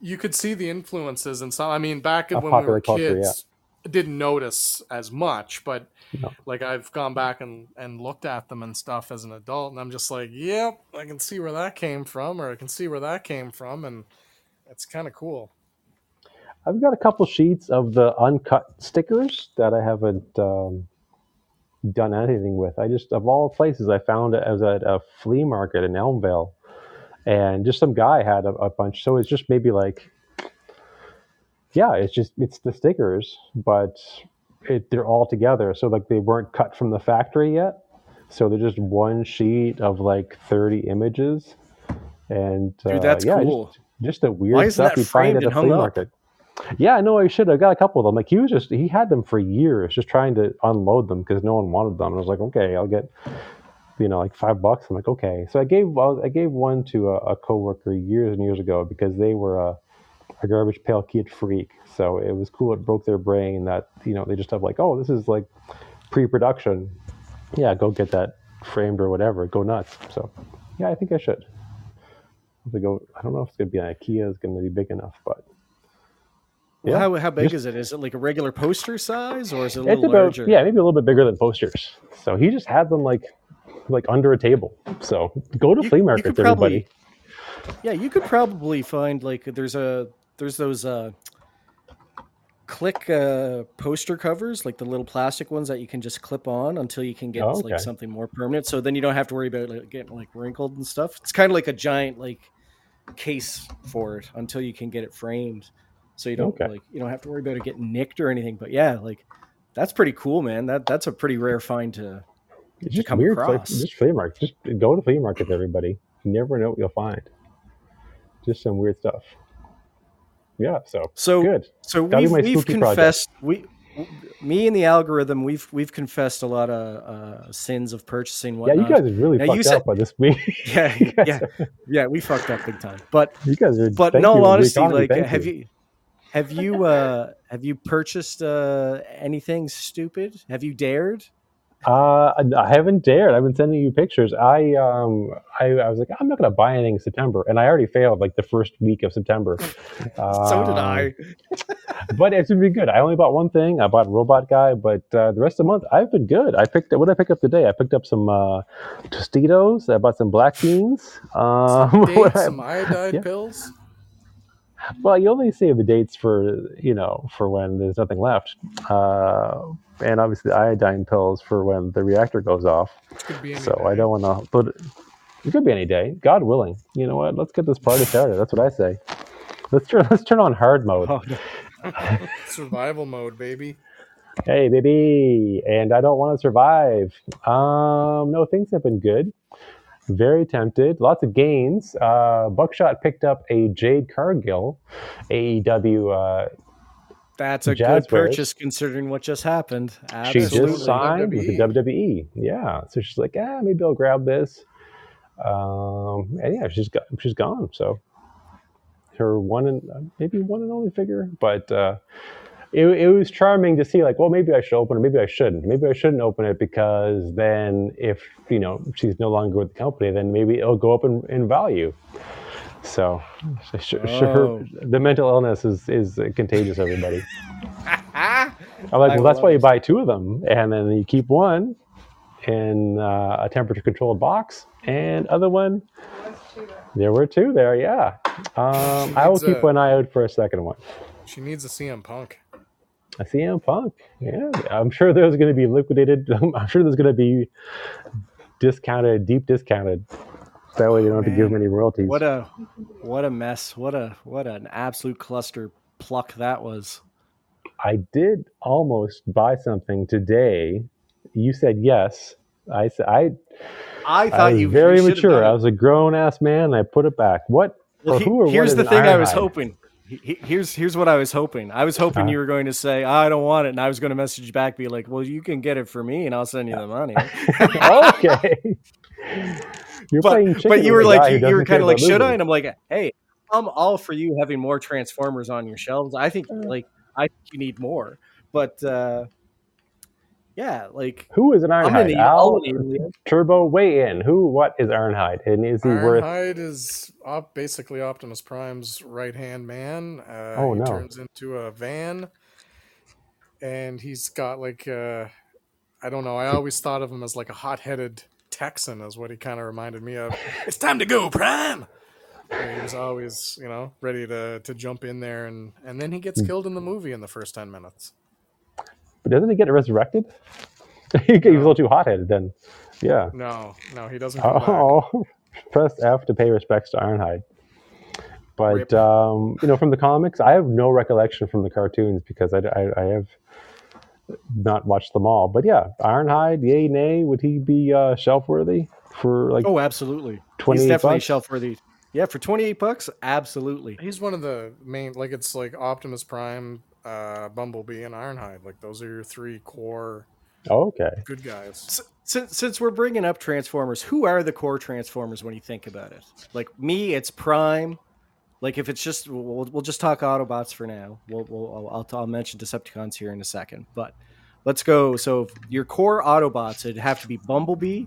you could see the influences and some. I mean, back when we were culture, kids, didn't notice as much, but No. like I've gone back and and looked at them and stuff as an adult, and I'm just like, yep, I can see where that came from, or I can see where that came from, and it's kind of cool. I've got a couple sheets of the uncut stickers that I haven't um, done anything with. I just, of all places, I found it as at a flea market in Elmvale, and just some guy had a, a bunch. So it's just maybe like, yeah, it's just it's the stickers, but it, they're all together. So like they weren't cut from the factory yet. So they're just one sheet of like thirty images, and uh, Dude, that's yeah, cool. Just, just the weird Why isn't stuff that you find at a flea market. Yeah, no, I should. I got a couple of them. Like he was just he had them for years, just trying to unload them because no one wanted them. And I was like, okay, I'll get, you know, like five bucks. I'm like, okay. So I gave I, gave one to a, a coworker years and years ago because they were a, a garbage pail kid freak. So it was cool. It broke their brain that you know they just have like, oh, this is like pre-production. Yeah, go get that framed or whatever. Go nuts. So yeah, I think I should. I go, oh, I don't know if it's gonna be an IKEA. Is gonna be big enough, but. Well, Yeah, how how big is it? Is it like a regular poster size, or is it a little about larger? yeah, maybe a little bit bigger than posters. So he just had them like like under a table. So go to You- flea markets, could probably- everybody. Yeah, you could probably find like there's a there's those uh click uh poster covers, like the little plastic ones that you can just clip on until you can get Oh, like something more permanent. So then you don't have to worry about like, getting like wrinkled and stuff. It's kind of like a giant like case for it until you can get it framed. So you don't Okay. like you don't have to worry about it getting nicked or anything. But yeah, like that's pretty cool, man. That that's a pretty rare find to It's just come weird. Across. just flea market. Just go to flea markets, everybody. You never know what you'll find. Just some weird stuff. Yeah. So So good. So That'll we've, we've spooky project. confessed we me and the algorithm we've we've confessed a lot of uh, sins of purchasing what Yeah, you guys are really Now, fucked said- up by this week. yeah, yeah, yeah, we fucked up big time. But You guys are. but all honesty, like have you have you uh have you purchased uh anything stupid? Have you dared? Uh, I haven't dared. I've been sending you pictures. I um, I, I was like, I'm not gonna buy anything in September, and I already failed like the first week of September. so did Um, I. but it's been good. I only bought one thing. I bought Robot Guy, but uh, the rest of the month I've been good. I picked what did I pick up today. I picked up some uh, Tostitos. I bought some black beans. Um, Some dates, I- some iodine yeah. pills. Well, you only save the dates for you know for when there's nothing left, uh, and obviously the iodine pills for when the reactor goes off. Could be any So I don't want to. But it could be any day. God willing. You know what? Let's get this party started. That's what I say. Let's turn. Let's turn on hard mode. Oh, no. survival mode, baby. Hey, baby, and I don't want to survive. Um, no, things have been good. Very tempted. Lots of gains. Uh, Buckshot picked up a Jade Cargill AEW. Uh, That's a Jazz good Bears. purchase considering what just happened. she just signed with the WWE. WWE. Yeah, so she's like, ah, maybe I'll grab this. Um, and yeah, she's got, she's gone. So her one and maybe one and only figure, but uh, it, it was charming to see. Like, well, maybe I should open it. Maybe I shouldn't. Maybe I shouldn't open it because then if you know she's no longer with the company, then maybe it'll go up in, in value. So, sure, sure, Oh. the mental illness is is contagious. Everybody. I'm like, I well, that's why you buy two of them, and then you keep one in uh, a temperature-controlled box, and other one. There were two there, yeah. Um, I will keep a- one eye out for a second one. She needs a CM Punk. A CM Punk, yeah. I'm sure there's going to be liquidated. I'm sure there's going to be discounted, deep discounted. That way, you don't have to give them any royalties. What a what a mess. What a what an absolute cluster pluck that was. I did almost buy something today. You said yes. I said I I thought I you very mature. I was a grown ass man. And I put it back. What? Well, he- here's the thing I was hoping. He- he- Here's here's what I was hoping. I was hoping Uh-huh. you were going to say I don't want it, and I was going to message you back, be like, "Well, you can get it for me, and I'll send you the money." okay. You're but playing but you were like you, you were kind of like, "Should I?" And I'm like, "Hey, I'm all for you having more Transformers on your shelves. I think like I think you need more." But uh, yeah, like Who is an I'm gonna Ironhide? need Al all of you. Turbo, weigh in. Who? What is Ironhide? And is he worth? Ironhide is op- basically Optimus Prime's right hand man. Uh, Oh, he no. turns into a van, and he's got like uh, I don't know. I always thought of him as like a hot headed Texan, is what he kind of reminded me of. it's time to go, Prime. And he was always, you know, ready to to jump in there, and and then he Hmm. gets killed in the movie in the first ten minutes. But doesn't he get resurrected? he was a little too hot headed then. Yeah. No, no, he doesn't. Oh, press F to pay respects to Ironhide. But um, you know, from the comics, I have no recollection from the cartoons because I, I, I have not watched them all. But yeah, Ironhide, yay, nay, would he be uh, shelf worthy for like Oh, absolutely. 28 He's definitely bucks? shelf worthy. Yeah, for 28 bucks, absolutely. He's one of the main, like it's like Optimus Prime, uh, Bumblebee, and Ironhide. Like those are your three core Oh, okay. good guys. S- Since, since we're bringing up Transformers, who are the core Transformers when you think about it? Like me, it's Prime. Like if it's just, we'll, we'll just talk Autobots for now. We'll, we'll I'll, I'll mention Decepticons here in a second, but let's go. So your core Autobots, it'd have to be Bumblebee,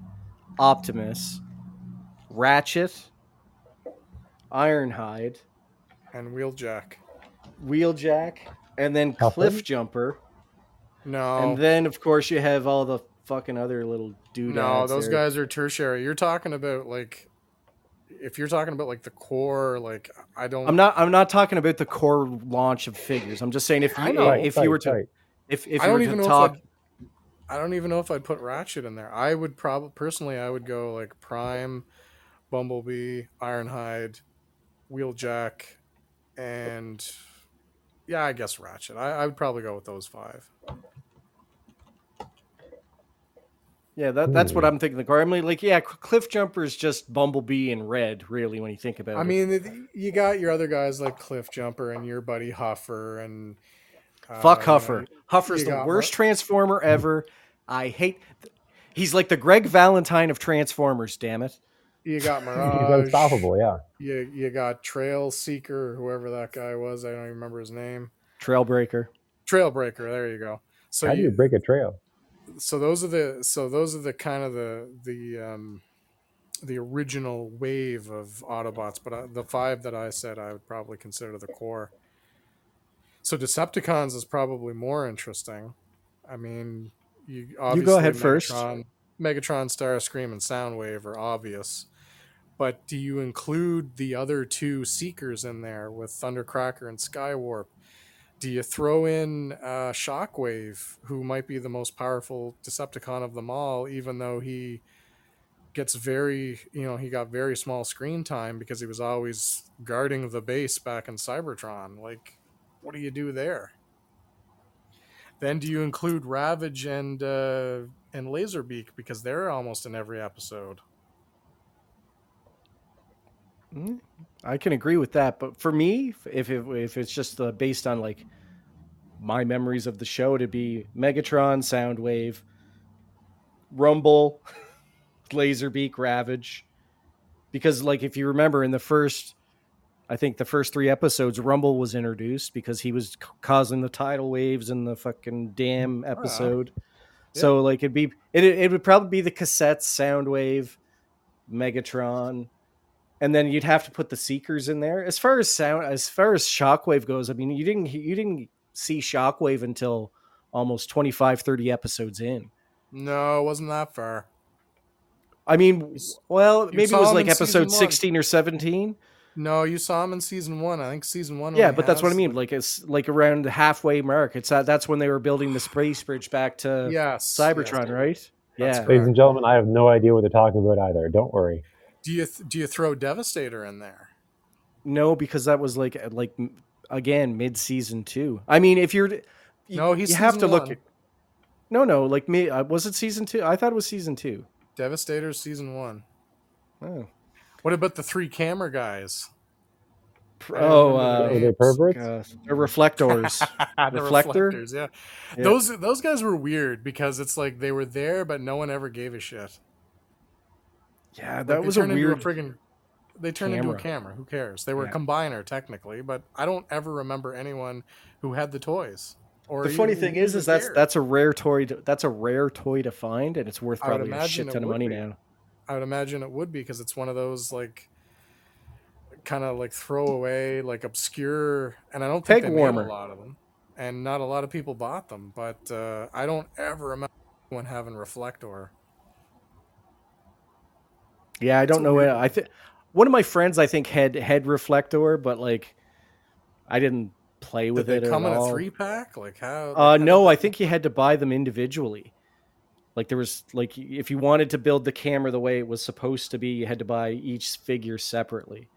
Optimus, Ratchet, Ironhide, And Wheeljack. Wheeljack, and then Alpha? Cliffjumper, No, and then of course you have all the fucking other little dudes. no, those guys are tertiary. You're talking about like if you're talking about like the core, like I don't. I'm not. I'm not talking about the core launch of figures. I'm just saying if I you know. if Right, you were right, to right. if if I you were don't to even know talk. if I don't even know if I'd put Ratchet in there. I would probably personally, I would go like Prime, Bumblebee, Ironhide, Wheeljack, and yeah, I guess Ratchet. I, I would probably go with those five. Yeah, that, that's what Hmm. I'm thinking. The car. I'm like, like, yeah, Cliffjumper is just Bumblebee in red, really, when you think about I it. I mean, you got your other guys like Cliffjumper and your buddy Huffer and uh, Fuck you know, Huffer. Huffer's the worst Mar- Transformer ever. I hate. He's like the Greg Valentine of Transformers. Damn it. You got Mirage. He's Mirage. unstoppable. Yeah. You you got Trail Seeker, whoever that guy was. I don't even remember his name. Trailbreaker. Trailbreaker. There you go. So How do you you, break a trail? so those are the so those are the kind of the the um the original wave of Autobots, but uh, the five that I said I would probably consider the core. So Decepticons is probably more interesting. I mean, you obviously ahead first. Megatron, Megatron, Starscream, and Soundwave are obvious. But do you include the other two Seekers in there with Thundercracker and Skywarp? Do you throw in uh, Shockwave, who might be the most powerful Decepticon of them all, even though he gets very, you know, he got very small screen time because he was always guarding the base back in Cybertron? Like, what do you do there? Then do you include Ravage and uh, and Laserbeak because they're almost in every episode? Mm, I can agree with that, but for me, if it, if it's just uh, based on like my memories of the show, to be Megatron, Soundwave, Rumble, Laserbeak, Ravage, because like if you remember in the first, I think the first three episodes, Rumble was introduced because he was c- causing the tidal waves in the fucking dam episode. So like it'd be it it would probably be the cassettes, Soundwave, Megatron, and then you'd have to put the Seekers in there. As far as sound, as far as Shockwave goes, I mean, you didn't you didn't see Shockwave until almost 25, 30 episodes in. No, it wasn't that far. I mean, well, you maybe it was like episode 16 or 17. No, you saw him in season one. I think season one. Yeah, only but that's what I mean. Like it's like around the halfway mark. It's that that's when they were building the space bridge back to yes, Cybertron, yes. right? Yeah. Ladies and gentlemen, I have no idea what they're talking about either. Don't worry. Do you do you throw Devastator in there? No, because that was like like again mid season two. I mean, if you're you, No, he's you have to season look at. No, no, like me. Uh, was it season two? I thought it was season two. Devastator season one. Oh, What about the three camera guys? Pr- I don't oh, remember uh, the Are they names. perverts? uh, the reflectors. the Reflector? reflectors, yeah. Yeah. Those those guys were weird because it's like they were there, but no one ever gave a shit. Yeah, Like, that was a into weird. friggin' They turned into a camera. camera. Who cares? They were Yeah. a combiner technically, but I don't ever remember anyone who had the toys. Or the funny thing is, is that's cared. that's a rare toy. To, that's a rare toy to find, and it's worth probably a shit ton of money be. now. I would imagine it would be because it's one of those like kind of like throwaway, like obscure, and I don't think Peg they made warmer. a lot of them, and not a lot of people bought them. But uh, I don't ever remember anyone having Reflector. Yeah, I don't know. weird I think one of my friends, I think, had had reflector, but like, I didn't play Did with they it come at in all. a three pack? Like how? Uh, no, I think you had to buy them individually. Like there was like if you wanted to build the camera the way it was supposed to be, you had to buy each figure separately,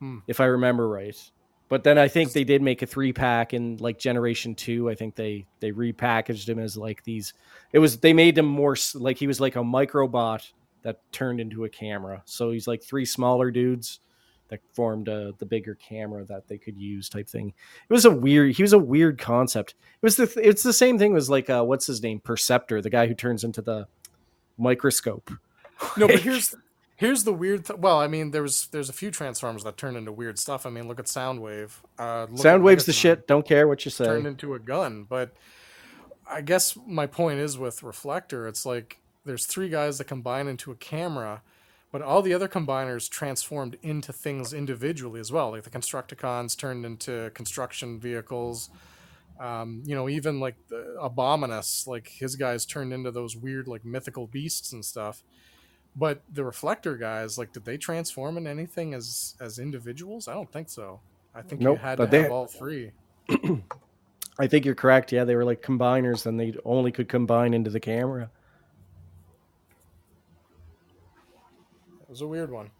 Hmm. if I remember right. But then I think they did make a three pack in like Generation Two. I think they they repackaged him as like these. It was they made him more like he was like a microbot that turned into a camera. So he's like three smaller dudes that formed uh, the bigger camera that they could use type thing. It was a weird. He was a weird concept. It was the. th- It's the same thing as like uh, what's his name, Perceptor, the guy who turns into the microscope. No, but here's here's the weird. Th- well, I mean, there's there's a few Transformers that turn into weird stuff. I mean, look at Soundwave. Uh, look at Soundwave's the shit. Don't care what you say. turned into a gun. But I guess my point is with Reflector, it's like there's three guys that combine into a camera, but all the other combiners transformed into things individually as well. Like the Constructicons turned into construction vehicles. Um, you know, even like the Abominus, like his guys turned into those weird, like mythical beasts and stuff. But the reflector guys, like, did they transform in anything as as individuals? I don't think so. I think Nope, you had to they- have all three. I think you're correct. Yeah, they were like combiners, and they only could combine into the camera. Was a weird one.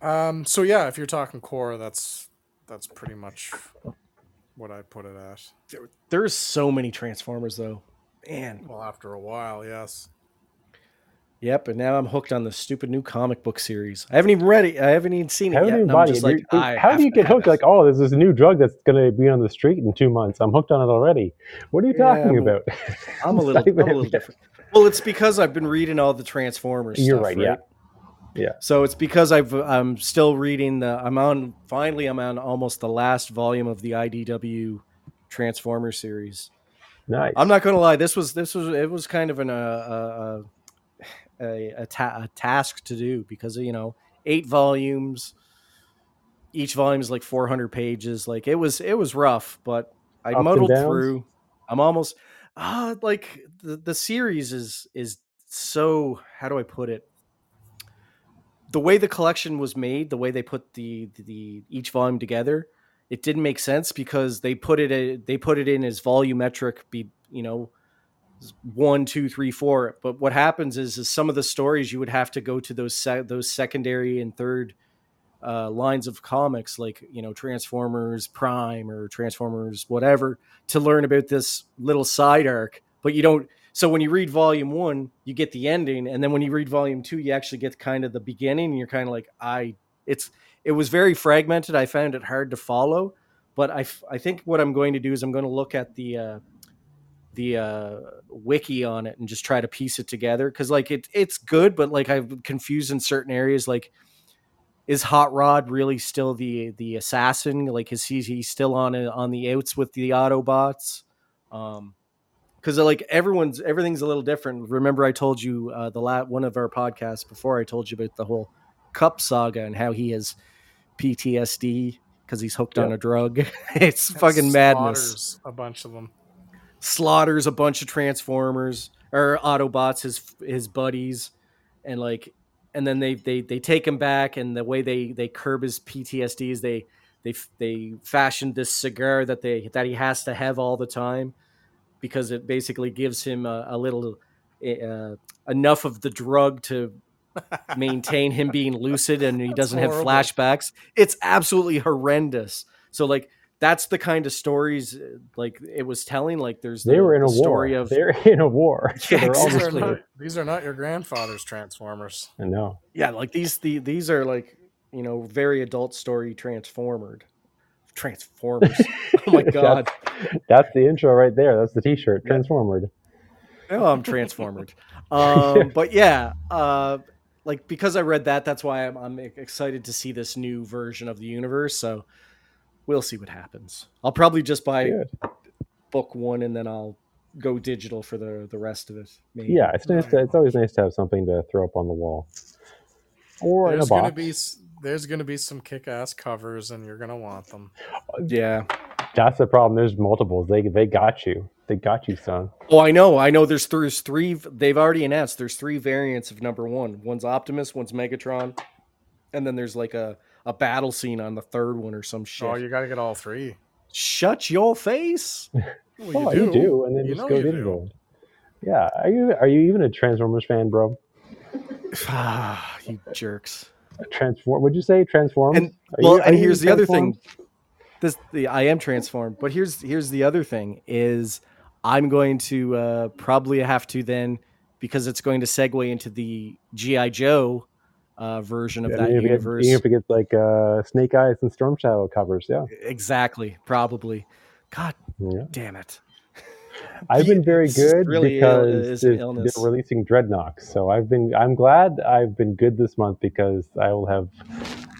Um. So yeah, if you're talking core, that's that's pretty much what I put it at. There's so many Transformers, though. Man. Well, after a while, yes. Yep, and now I'm hooked on the stupid new comic book series. I haven't even read it. I haven't even seen it Haven't yet. even I'm bought it. just like, You're- you're- I how do you get hooked? it. Like, oh, there's this new drug that's going to be on the street in two months. I'm hooked on it already. What are you Yeah, talking I'm- about? I'm a little, I'm a little different. Well, it's because I've been reading all the Transformers. You're stuff, right, yeah. Yeah. So it's because I've I'm still reading the. I'm on. Finally, I'm on almost the last volume of the IDW Transformer series. Nice. I'm not gonna lie. This was this was it was kind of an uh, uh, a a, ta- a task to do because you know eight volumes. Each volume is like 400 pages. Like it was it was rough, but I and muddled through. I'm almost ah like the the series is is so how do I put it? The way the collection was made, the way they put the the each volume together, it didn't make sense because they put it a, they put it in as volumetric be you know one two three four but what happens is is some of the stories you would have to go to those se- those secondary and third uh, lines of comics like you know transformers prime or transformers whatever to learn about this little side arc but you don't so when you read volume one you get the ending and then when you read volume two you actually get kind of the beginning and you're kind of like i it's it was very fragmented. I found it hard to follow, but i i think what I'm going to do is I'm going to look at the uh, the uh, wiki on it and just try to piece it together because like it it's good, but like I'm confused in certain areas. Like, is Hot Rod really still the the assassin? Like, is he he still on a, on the outs with the Autobots? Um, because like everyone's everything's a little different. Remember, I told you uh, the la- one of our podcasts before. I told you about the whole Kup saga and how he has PTSD because he's hooked on a drug. it's And fucking madness. slaughters A bunch of them. Slaughters a bunch of Transformers or Autobots, his his buddies, and like, and then they they they take him back, and the way they they curb his PTSD is they they they fashioned this cigar that they that he has to have all the time because it basically gives him a, a little uh, enough of the drug to maintain him being lucid and he doesn't have flashbacks. It's absolutely horrendous. So like that's the kind of stories uh, like it was telling. Like there's they the, were in a the war. story of They're in a war. So Yeah, they're These are, not, these are not your grandfather's Transformers. I know. yeah, like these the, these are like you know very adult story transformed. Transformers. oh my god. That's, that's the intro right there. That's the T-shirt. Yeah. Transformed. Oh, I'm transformed. Um, but yeah, uh, like because I read that, that's why I'm, I'm excited to see this new version of the universe. So we'll see what happens. I'll probably just buy Good. book one and then I'll go digital for the the rest of it. Maybe. Yeah, it's nice. To, it's always nice to have something to throw up on the wall, or in a There's gonna box. be s- there's gonna be some kick-ass covers, and you're gonna want them. yeah. That's the problem. There's multiples. They they got you. They got you, son. Oh, I know. I know. There's there's three. They've already announced there's three variants of number one. One's Optimus, one's Megatron, and then there's like a a battle scene on the third one or some shit. Oh, you got to get all three. Shut your face. Well, oh, you do, and then You just go you do. digital. Yeah. Are you are you even a Transformers fan, bro? Ah, you jerks. Transform? Would you say Transform? And well, you- and here's the other thing. This the I am transformed, but here's here's the other thing is I'm going to uh, probably have to then because it's going to segue into the GI Joe uh, version of Yeah, that even if it gets- universe. even if it gets like uh, Snake Eyes and Storm Shadow covers, yeah. Exactly, probably. God yeah. damn it! I've been very good really because they're, they're releasing Dreadnoks. So I've been I'm glad I've been good this month because I will have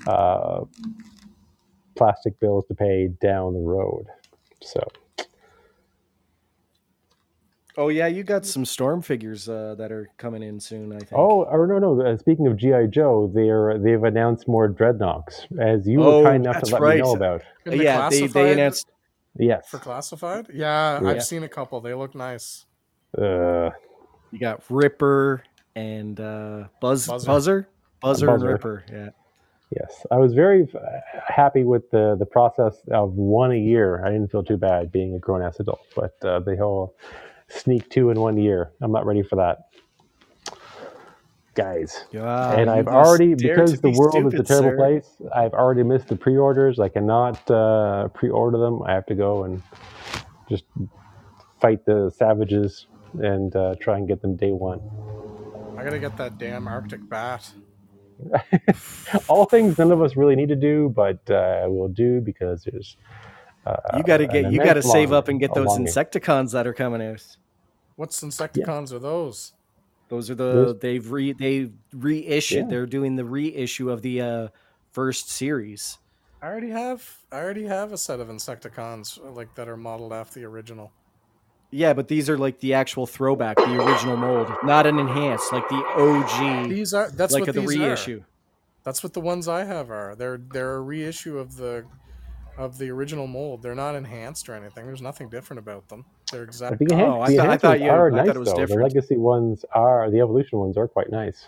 uh, plastic bills to pay down the road. So Oh yeah, you got some storm figures uh, that are coming in soon. I think. oh, or no, no. Uh, speaking of GI Joe, they're they've announced more Dreadnoks, as you Oh, were kind enough to let right. me know about. Yeah, they, they announced. Yes. for classified. Yeah, Yeah. I've seen a couple. They look nice. Uh, You got Ripper and uh, Buzz Buzzer. Buzzer Buzzer, and Ripper. Yeah. Yes, I was very uh, happy with the the process of one a year. I didn't feel too bad being a grown ass adult, but uh, the whole sneak two in one year, I'm not ready for that, guys. Yeah, and I've already because the be world is a terrible sir. place. I've already missed the pre-orders. I cannot uh, pre-order them. I have to go and just fight the savages and uh, try and get them day one. I gotta get that damn Arctic bat. All things none of us really need to do, but uh, we'll do because there's. Uh, You got to get you got to save long- up and get those longing. Insecticons that are coming out. What's Insecticons are those? Those are the Those- they've re they reissued. Yeah. They're doing the reissue of the uh, first series. I already have I already have a set of Insecticons like that are modeled after the original. Yeah, but these are like the actual throwback, the original mold, not an enhanced, like the OG, These are that's like what the these reissue. are. That's what the ones I have are. They're they're a reissue of the of the original mold. They're not enhanced or anything. There's nothing different about them. They're exactly. exact. think enhan- Oh, I the thought- I thought ones you- are I thought nice it was though. The legacy ones are the evolution ones are quite nice.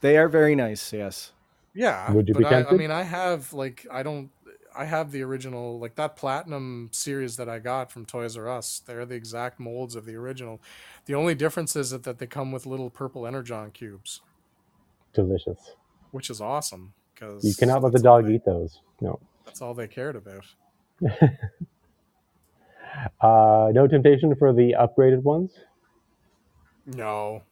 They are very nice. Yes. Yeah. Would you but be I, I mean, I have like I don't. I have the original like that platinum series that I got from Toys R Us. They're the exact molds of the original. The only difference is that, that they come with little purple energon cubes, Delicious. which is awesome because You cannot let the dog eat those. No. That's all they cared about. Uh, no temptation for the upgraded ones. No,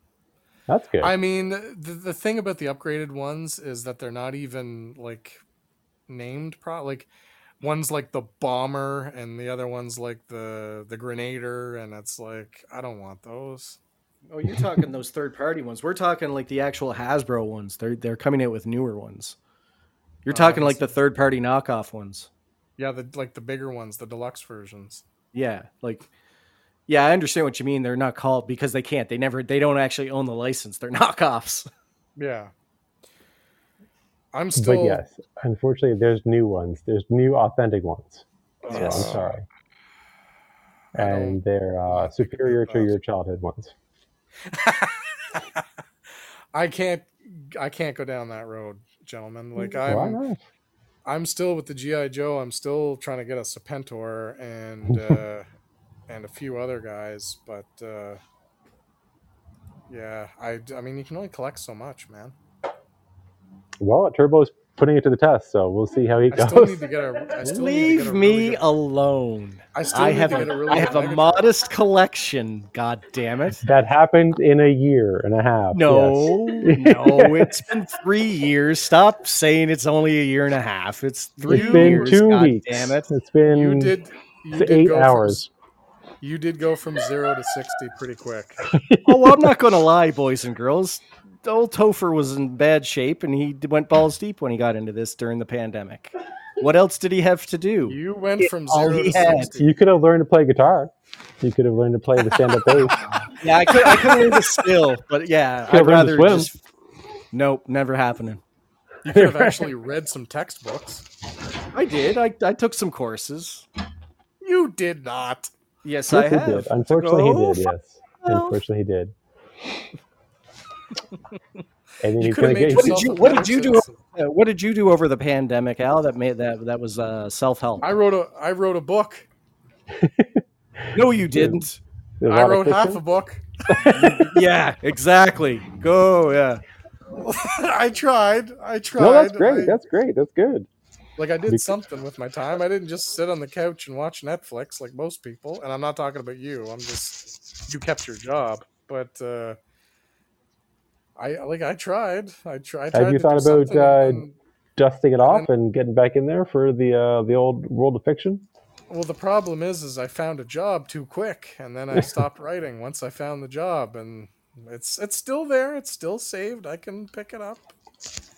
That's good. I mean, the, the thing about the upgraded ones is that they're not even like named pro like one's like the bomber and the other one's like the the grenader and it's like I don't want those. Oh, you're talking those third party ones. We're talking like the actual Hasbro ones. They're they're coming out with newer ones. You're talking like the third party knockoff ones. Yeah, the like the bigger ones, the deluxe versions. Yeah, like yeah, I understand what you mean. They're not called because they can't. They never. They don't actually own the license. They're knockoffs. Yeah. I'm still but yes, unfortunately, there's new ones. There's new authentic ones. So Yes. I'm sorry. And they're uh, want to think superior to your childhood ones. I can't I can't go down that road, gentlemen. Like I'm? I'm still with the GI Joe. I'm still trying to get a Serpentor and uh, and a few other guys, but uh, yeah, I I mean you can only collect so much, man. Well, Turbo's putting it to the test, so we'll see how he I goes. still need to get a. I still need to Leave get a me really good- alone. I still I need have to get a a, really I have a modest collection. God damn it. that happened in a year and a half. No, yes. no, it's been three years. Stop saying it's only a year and a half. It's three It's been years. two God weeks. damn it. It's been You did. You it's did eight go hours. From, you did go from zero to sixty pretty quick. oh, well, I'm not going to lie, boys and girls. Old Topher was in bad shape, and he went balls deep when he got into this during the pandemic. What else did he have to do? You went from all zero to had. sixty. You could have learned to play guitar. You could have learned to play the stand-up bass. Yeah, I could, I could learn the skill, but yeah, Could've I'd learned to rather swim. just. Nope, never happening. You could have actually read some textbooks. I did. I, I took some courses. You did not. Yes, Yes, I he have. did. Unfortunately, Oh, he did. Yes, well. unfortunately, he did. And then You he's could gonna have made get. What did you- what did you do? Uh, what did you do over the pandemic, Al? That made that that was uh, self help. I wrote a I wrote a book. No, you didn't. I wrote half a book. yeah, exactly. Go. Yeah. I tried. I tried. No, that's great. I- That's great. That's good. like I did Bec- something with my time. I didn't just sit on the couch and watch Netflix like most people. And I'm not talking about you. I'm just you kept your job, but uh, I like I tried. I tried. Have you thought about, uh, and- Dusting it off and getting back in there for the uh, the old world of fiction. well, the problem is, is I found a job too quick, and then I stopped writing once I found the job, and it's it's still there. It's still saved. I can pick it up.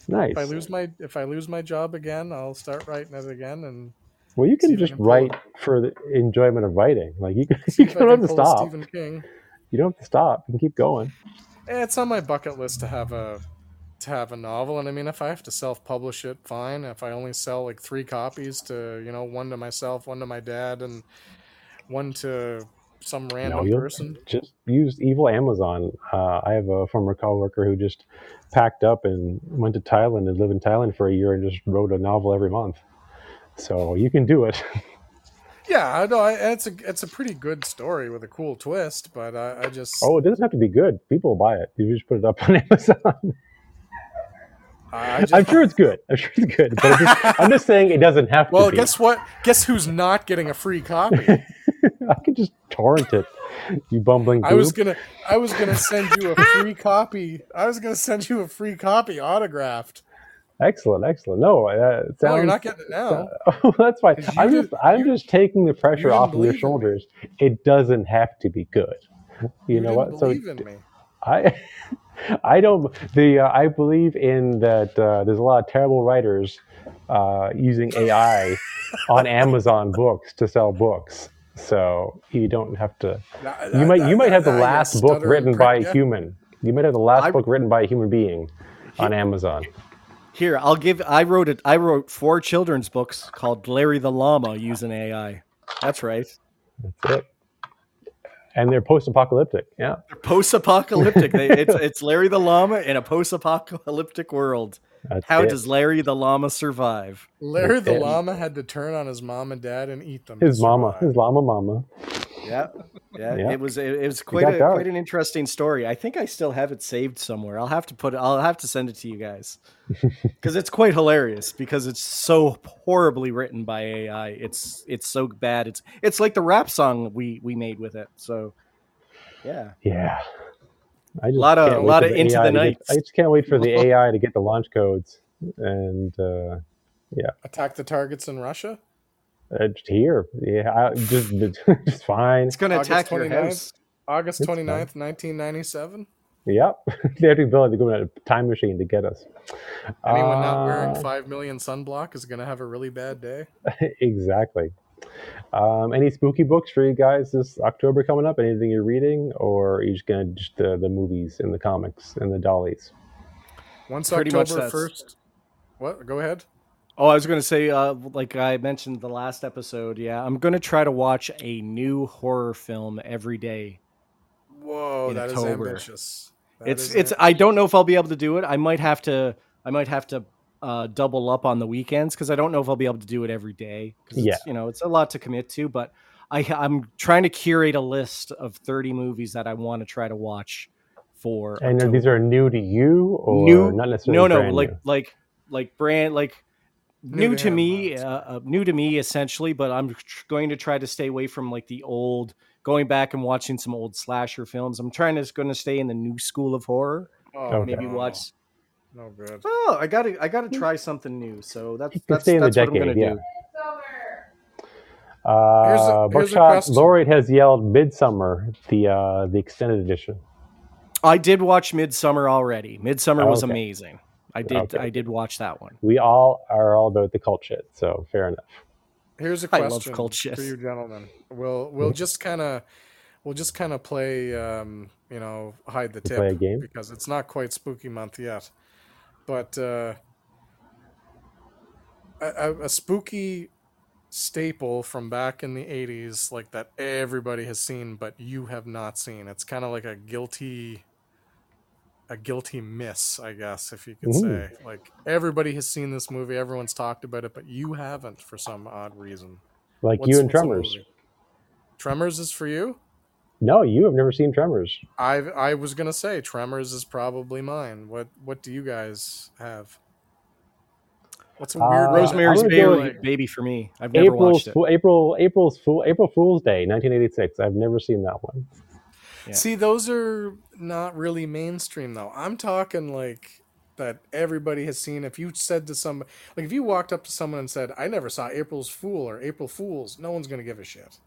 Nice. If I lose my if I lose my job again, I'll start writing it again and well, you can just can write it. for the enjoyment of writing. Like you, can, you don't have to stop. Stephen King. You don't have to stop. You can keep going. Eh, It's on my bucket list to have a to have a novel, and I mean, if I have to self publish it, fine. If I only sell like three copies to you know one to myself, one to my dad, and one to some random you'll person? just use evil Amazon. Uh, I have a former coworker who just packed up and went to Thailand and lived in Thailand for a year and just wrote a novel every month. So you can do it. Yeah, I know. I- It's a it's a pretty good story with a cool twist, but I, I just oh, it doesn't have to be good. People will buy it. You just put it up on Amazon. I just I'm sure it's good. I'm sure it's good. But just, I'm just saying it doesn't have well, to be. Well guess what? Guess who's not getting a free copy? I could just torrent it. You bumbling I was gonna I was gonna send you a free copy. I was gonna send you a free copy autographed. Excellent, excellent. No, uh, it No, you're not getting it now. Oh, that's fine. you I'm did- just, I'm just taking the pressure off of your believe in me. shoulders. It doesn't have to be good. You, know didn't what? So in me. I, I don't. The uh, I believe in that. Uh, there's a lot of terrible writers uh, using AI on Amazon books to sell books. So you don't have to. You might you might have the last book written by prick, a yeah. human. You might have the last I- book written by a human being on Amazon. Here, I'll give. I wrote it. I wrote four children's books called Larry the Llama using AI. That's right. That's it. And they're post-apocalyptic. Yeah. they're Post-apocalyptic. They, it's it's Larry the Llama in a post-apocalyptic world. That's How it. does Larry the Llama survive? Larry the Yeah. llama had to turn on his mom and dad and eat them. his mama, survive. his llama mama. Yeah, yeah. Yeah. It was it, it was quite a, dark. quite an interesting story. I think I still have it saved somewhere. I'll have to put it. I'll have to send it to you guys because it's quite hilarious because it's so horribly written by AI. It's it's so bad. It's it's like the rap song we we made with it. So yeah, Yeah. I just Lot of- can't wait lot for of Into AI the to get- I just can't wait for the AI to get the launch codes and uh, Attack the targets in Russia. uh, here. Yeah, I, just just fine. it's gonna August attack your 29th. house. August It's 29th, 1997. Yep, they have the ability to go in a time machine to get us. Anyone not wearing Uh, 5 million sunblock is going to have a really bad day. exactly. Um, any spooky books for you guys this October coming up? Anything you're reading, or are you just gonna just the the movies and the comics and the dollies? Once Pretty October 1st. What? Go ahead. Oh, I was gonna say, uh, like I mentioned the last episode. Yeah, I'm gonna try to watch a new horror film every day. Whoa, In that is October. ambitious. That it's is it's am- i don't know if i'll be able to do it i might have to i might have to uh, double up on the weekends because i don't know if i'll be able to do it every day. Yeah. you know it's a lot to commit to but i i'm trying to curate a list of 30 movies that i want to try to watch for And October. these are new to you, or new not necessarily? no no brand like new? like like brand like New new, to to me uh, uh, new to me essentially but i'm tr- going to try to stay away from like the old going back and watching some old slasher films i'm trying to going to stay in the new school of horror oh, Okay. maybe no. watch No good. Oh, I gotta, I gotta try something new. So that's that's, stay in the that's what I'm gonna yeah. do. Uh, Here's a- here's a Buckshot question. Laureate has yelled Midsommar, the uh, the extended edition. I did watch Midsommar already. Midsommar was Okay. amazing. I did, Okay. I did watch that one. We all are all about the cult shit, so fair enough. Here's a I love question cult shit. for you gentlemen. We'll we'll just kind of we'll just kind of play um, you know hide the tip play a game? because it's not quite spooky month yet. But uh, a, a, spooky staple from back in the 80s like that everybody has seen but you have not seen. It's kind of like a guilty a guilty miss, I guess, if you could Ooh. say. Like everybody has seen this movie, everyone's talked about it, but you haven't for some odd reason. Like What's- you and Tremors. Tremors is for you? No, you have never seen Tremors. I I was gonna say Tremors is probably mine. What what do you guys have? What's a weird Uh, Rosemary's I'm gonna go Baby, with- Baby for me. I've never April's watched it. Fool, April April's Fool April Fool's Day, 1986. I've never seen that one. Yeah. See, those are not really mainstream though. I'm talking like that everybody has seen. If you said to somebody, like if you walked up to someone and said, "I never saw April's Fool" or "April Fools," no one's gonna give a shit.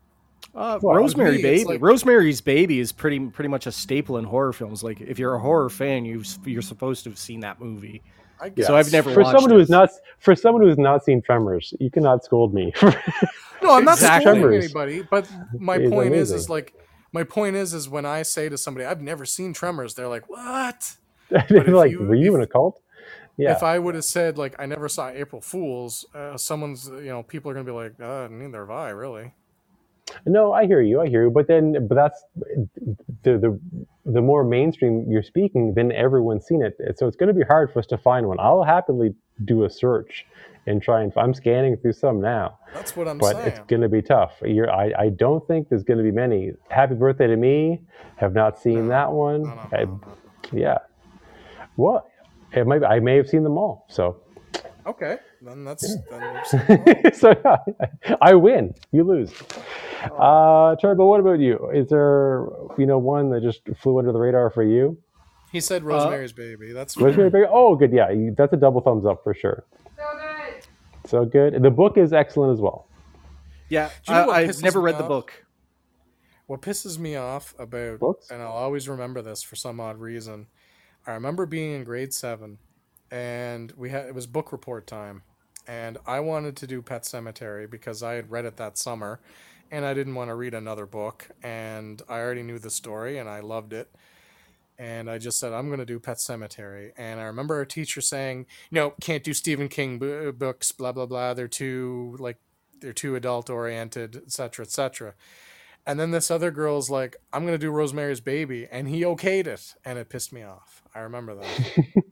Uh, Well, Rosemary me, Baby. like- Rosemary's Baby is pretty pretty much a staple in horror films. Like if you're a horror fan, you you're supposed to have seen that movie. I guess. So I've never For watched someone who it. has not for someone who has not seen Tremors, you cannot scold me. No, I'm not Exactly. scolding Tremors anybody, but my is point is, is like, my point is, is when I say to somebody, "I've never seen Tremors," they're like, "What?" They're like, you- were you if- in a cult? Yeah. If I would have said like, "I never saw April Fools," uh, someone's, you know, people are gonna be like, uh, "Neither have I, really." No, I hear you. I hear you. But then, but that's the the the more mainstream you're speaking, then everyone's seen it. So it's going to be hard for us to find one. I'll happily do a search and try and. I'm scanning through some now, That's what I'm but saying. But it's going to be tough. You're, I I don't think there's going to be many. Happy birthday to me. Have not seen No. that one. No, no, I- yeah. Well, it might. I may have seen them all. So. Okay, then that's then you've seen them all. so yeah, I win. You lose. Uh, Turbo, what about you? Is there, you know, one that just flew under the radar for you? he said Rosemary's Baby. That's Rosemary Baby? Oh, good. Yeah, that's a double thumbs up for sure. So good. So good. The book is excellent as well. Yeah, Do you know I, I've never me read the book. What pisses me off about Books? and I'll always remember this for some odd reason. I remember being in grade seven, and we had it was book report time, and I wanted to do Pet Sematary because I had read it that summer, and I didn't want to read another book, and I already knew the story and I loved it. And I just said, I'm going to do Pet Sematary. And I remember our teacher saying, no, can't do Stephen King bu- books, blah, blah, blah. They're too, like, they're too adult oriented, et cetera, et cetera. And then this other girl's like, I'm going to do Rosemary's Baby. And he okayed it. And it pissed me off. I remember that.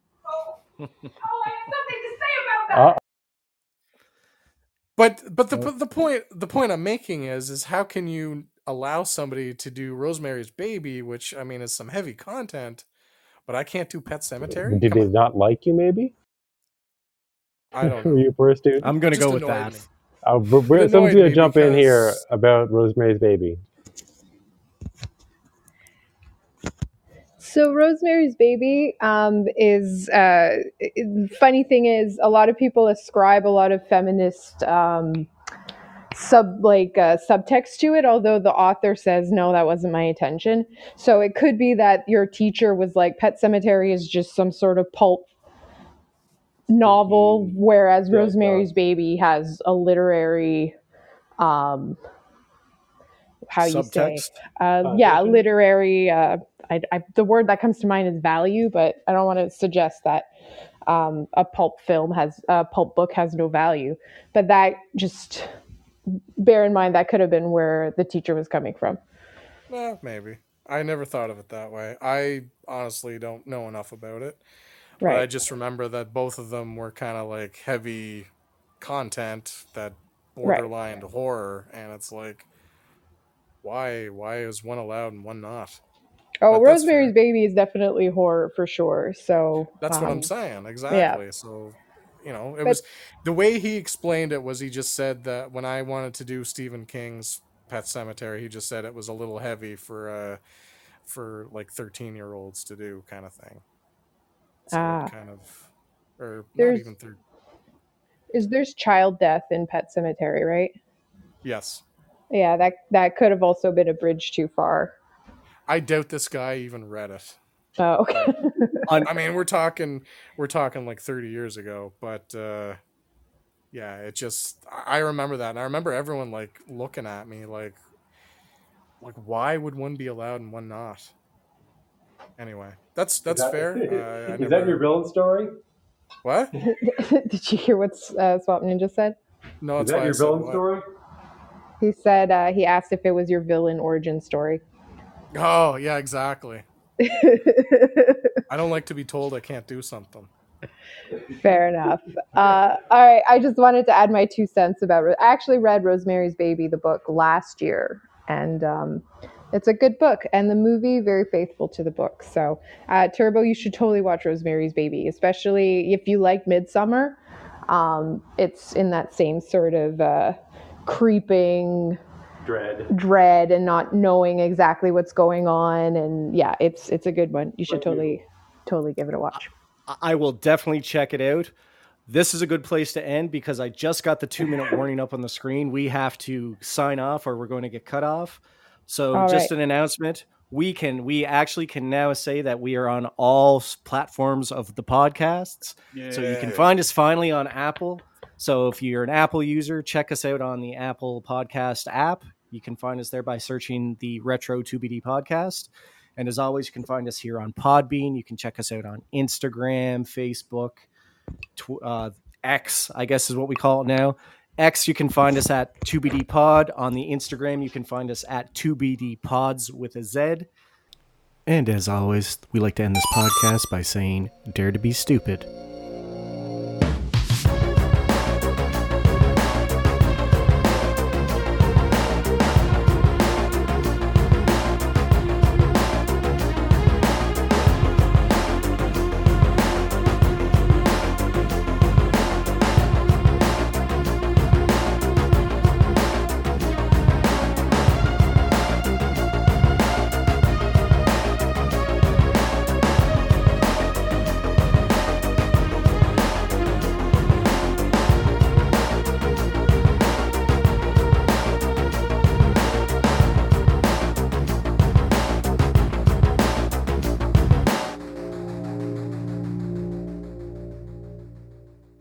Oh, I have something to say about that. Uh, But but the the point the point I'm making is is how can you allow somebody to do Rosemary's Baby, which I mean is some heavy content, but I can't do Pet Sematary? did Come they on. not like you, maybe? I don't Were know. you a poor student? I'm going to Just go with annoyed that. me. Uh, we're, we're- It someone's annoyed going me to jump in here about Rosemary's Baby. So Rosemary's Baby um, is uh, funny thing is a lot of people ascribe a lot of feminist um, sub like uh, subtext to it, although the author says no, that wasn't my intention. So it could be that your teacher was like, "Pet Sematary is just some sort of pulp novel," whereas Yeah, Rosemary's Baby has a literary. Um, how you say? Subtext. uh, yeah, literary. I, I, the word that comes to mind is value, but I don't want to suggest that um, a pulp film has a pulp book has no value. But that just bear in mind that could have been where the teacher was coming from. Eh, maybe. I never thought of it that way. I honestly don't know enough about it. But I just remember that both of them were kind of like heavy content that Right. borderline horror, and it's like, why? Why is one allowed and one not? Oh, Rosemary's. Baby is definitely horror for sure. So That's what I'm um, saying. Exactly. So, you know, it But- was the way he explained it was he just said that when I wanted to do Stephen King's Pet Sematary, he just said it was a little heavy for uh for like 13 year olds to do kind of thing. So Ah. kind of or There's- even thir- Is there's child death in Pet Sematary, right? Yes. Yeah, that that could have also been a bridge too far. I doubt this guy even read it. Oh, okay. I mean, we're talking we're talking like 30 years ago, but uh yeah, it just I I remember that and I remember everyone like looking at me like like why would one be allowed and one not? Anyway, that's that's fair. Uh, I never- villain story? what? Did you hear what uh, Swap Ninja said? No, that's why I said what. story? He said uh, he asked if it was your villain origin story. Oh, yeah, exactly. I don't like to be told I can't do something. Fair enough. Uh, all right, I just wanted to add my two cents about. Ro- I actually read Rosemary's Baby, the book, last year, and um, it's a good book, and the movie very faithful to the book. So, uh, Turbo, you should totally watch Rosemary's Baby, especially if you like Midsommar. Um, it's in that same sort of uh, creeping Dread. dread and not knowing exactly what's going on, and yeah, it's it's a good one. You should Thank you. totally totally give it a watch. I- I will definitely check it out. This is a good place to end because I just got the two minute warning up on the screen. We have to sign off or we're going to get cut off. So All just right. an announcement. We can we actually can now say that we are on all platforms of the podcasts. So you can find us finally on Apple. So if you're an Apple user, check us out on the Apple Podcast app. You can find us there by searching the Retro 2BD podcast. And as always, you can find us here on Podbean. You can check us out on Instagram, Facebook, tw- uh, X, I guess is what we call it now. X, you can find us at 2BD Pod. On the Instagram, you can find us at 2BD Pods with a Z. And as always, we like to end this podcast by saying, Dare to be stupid.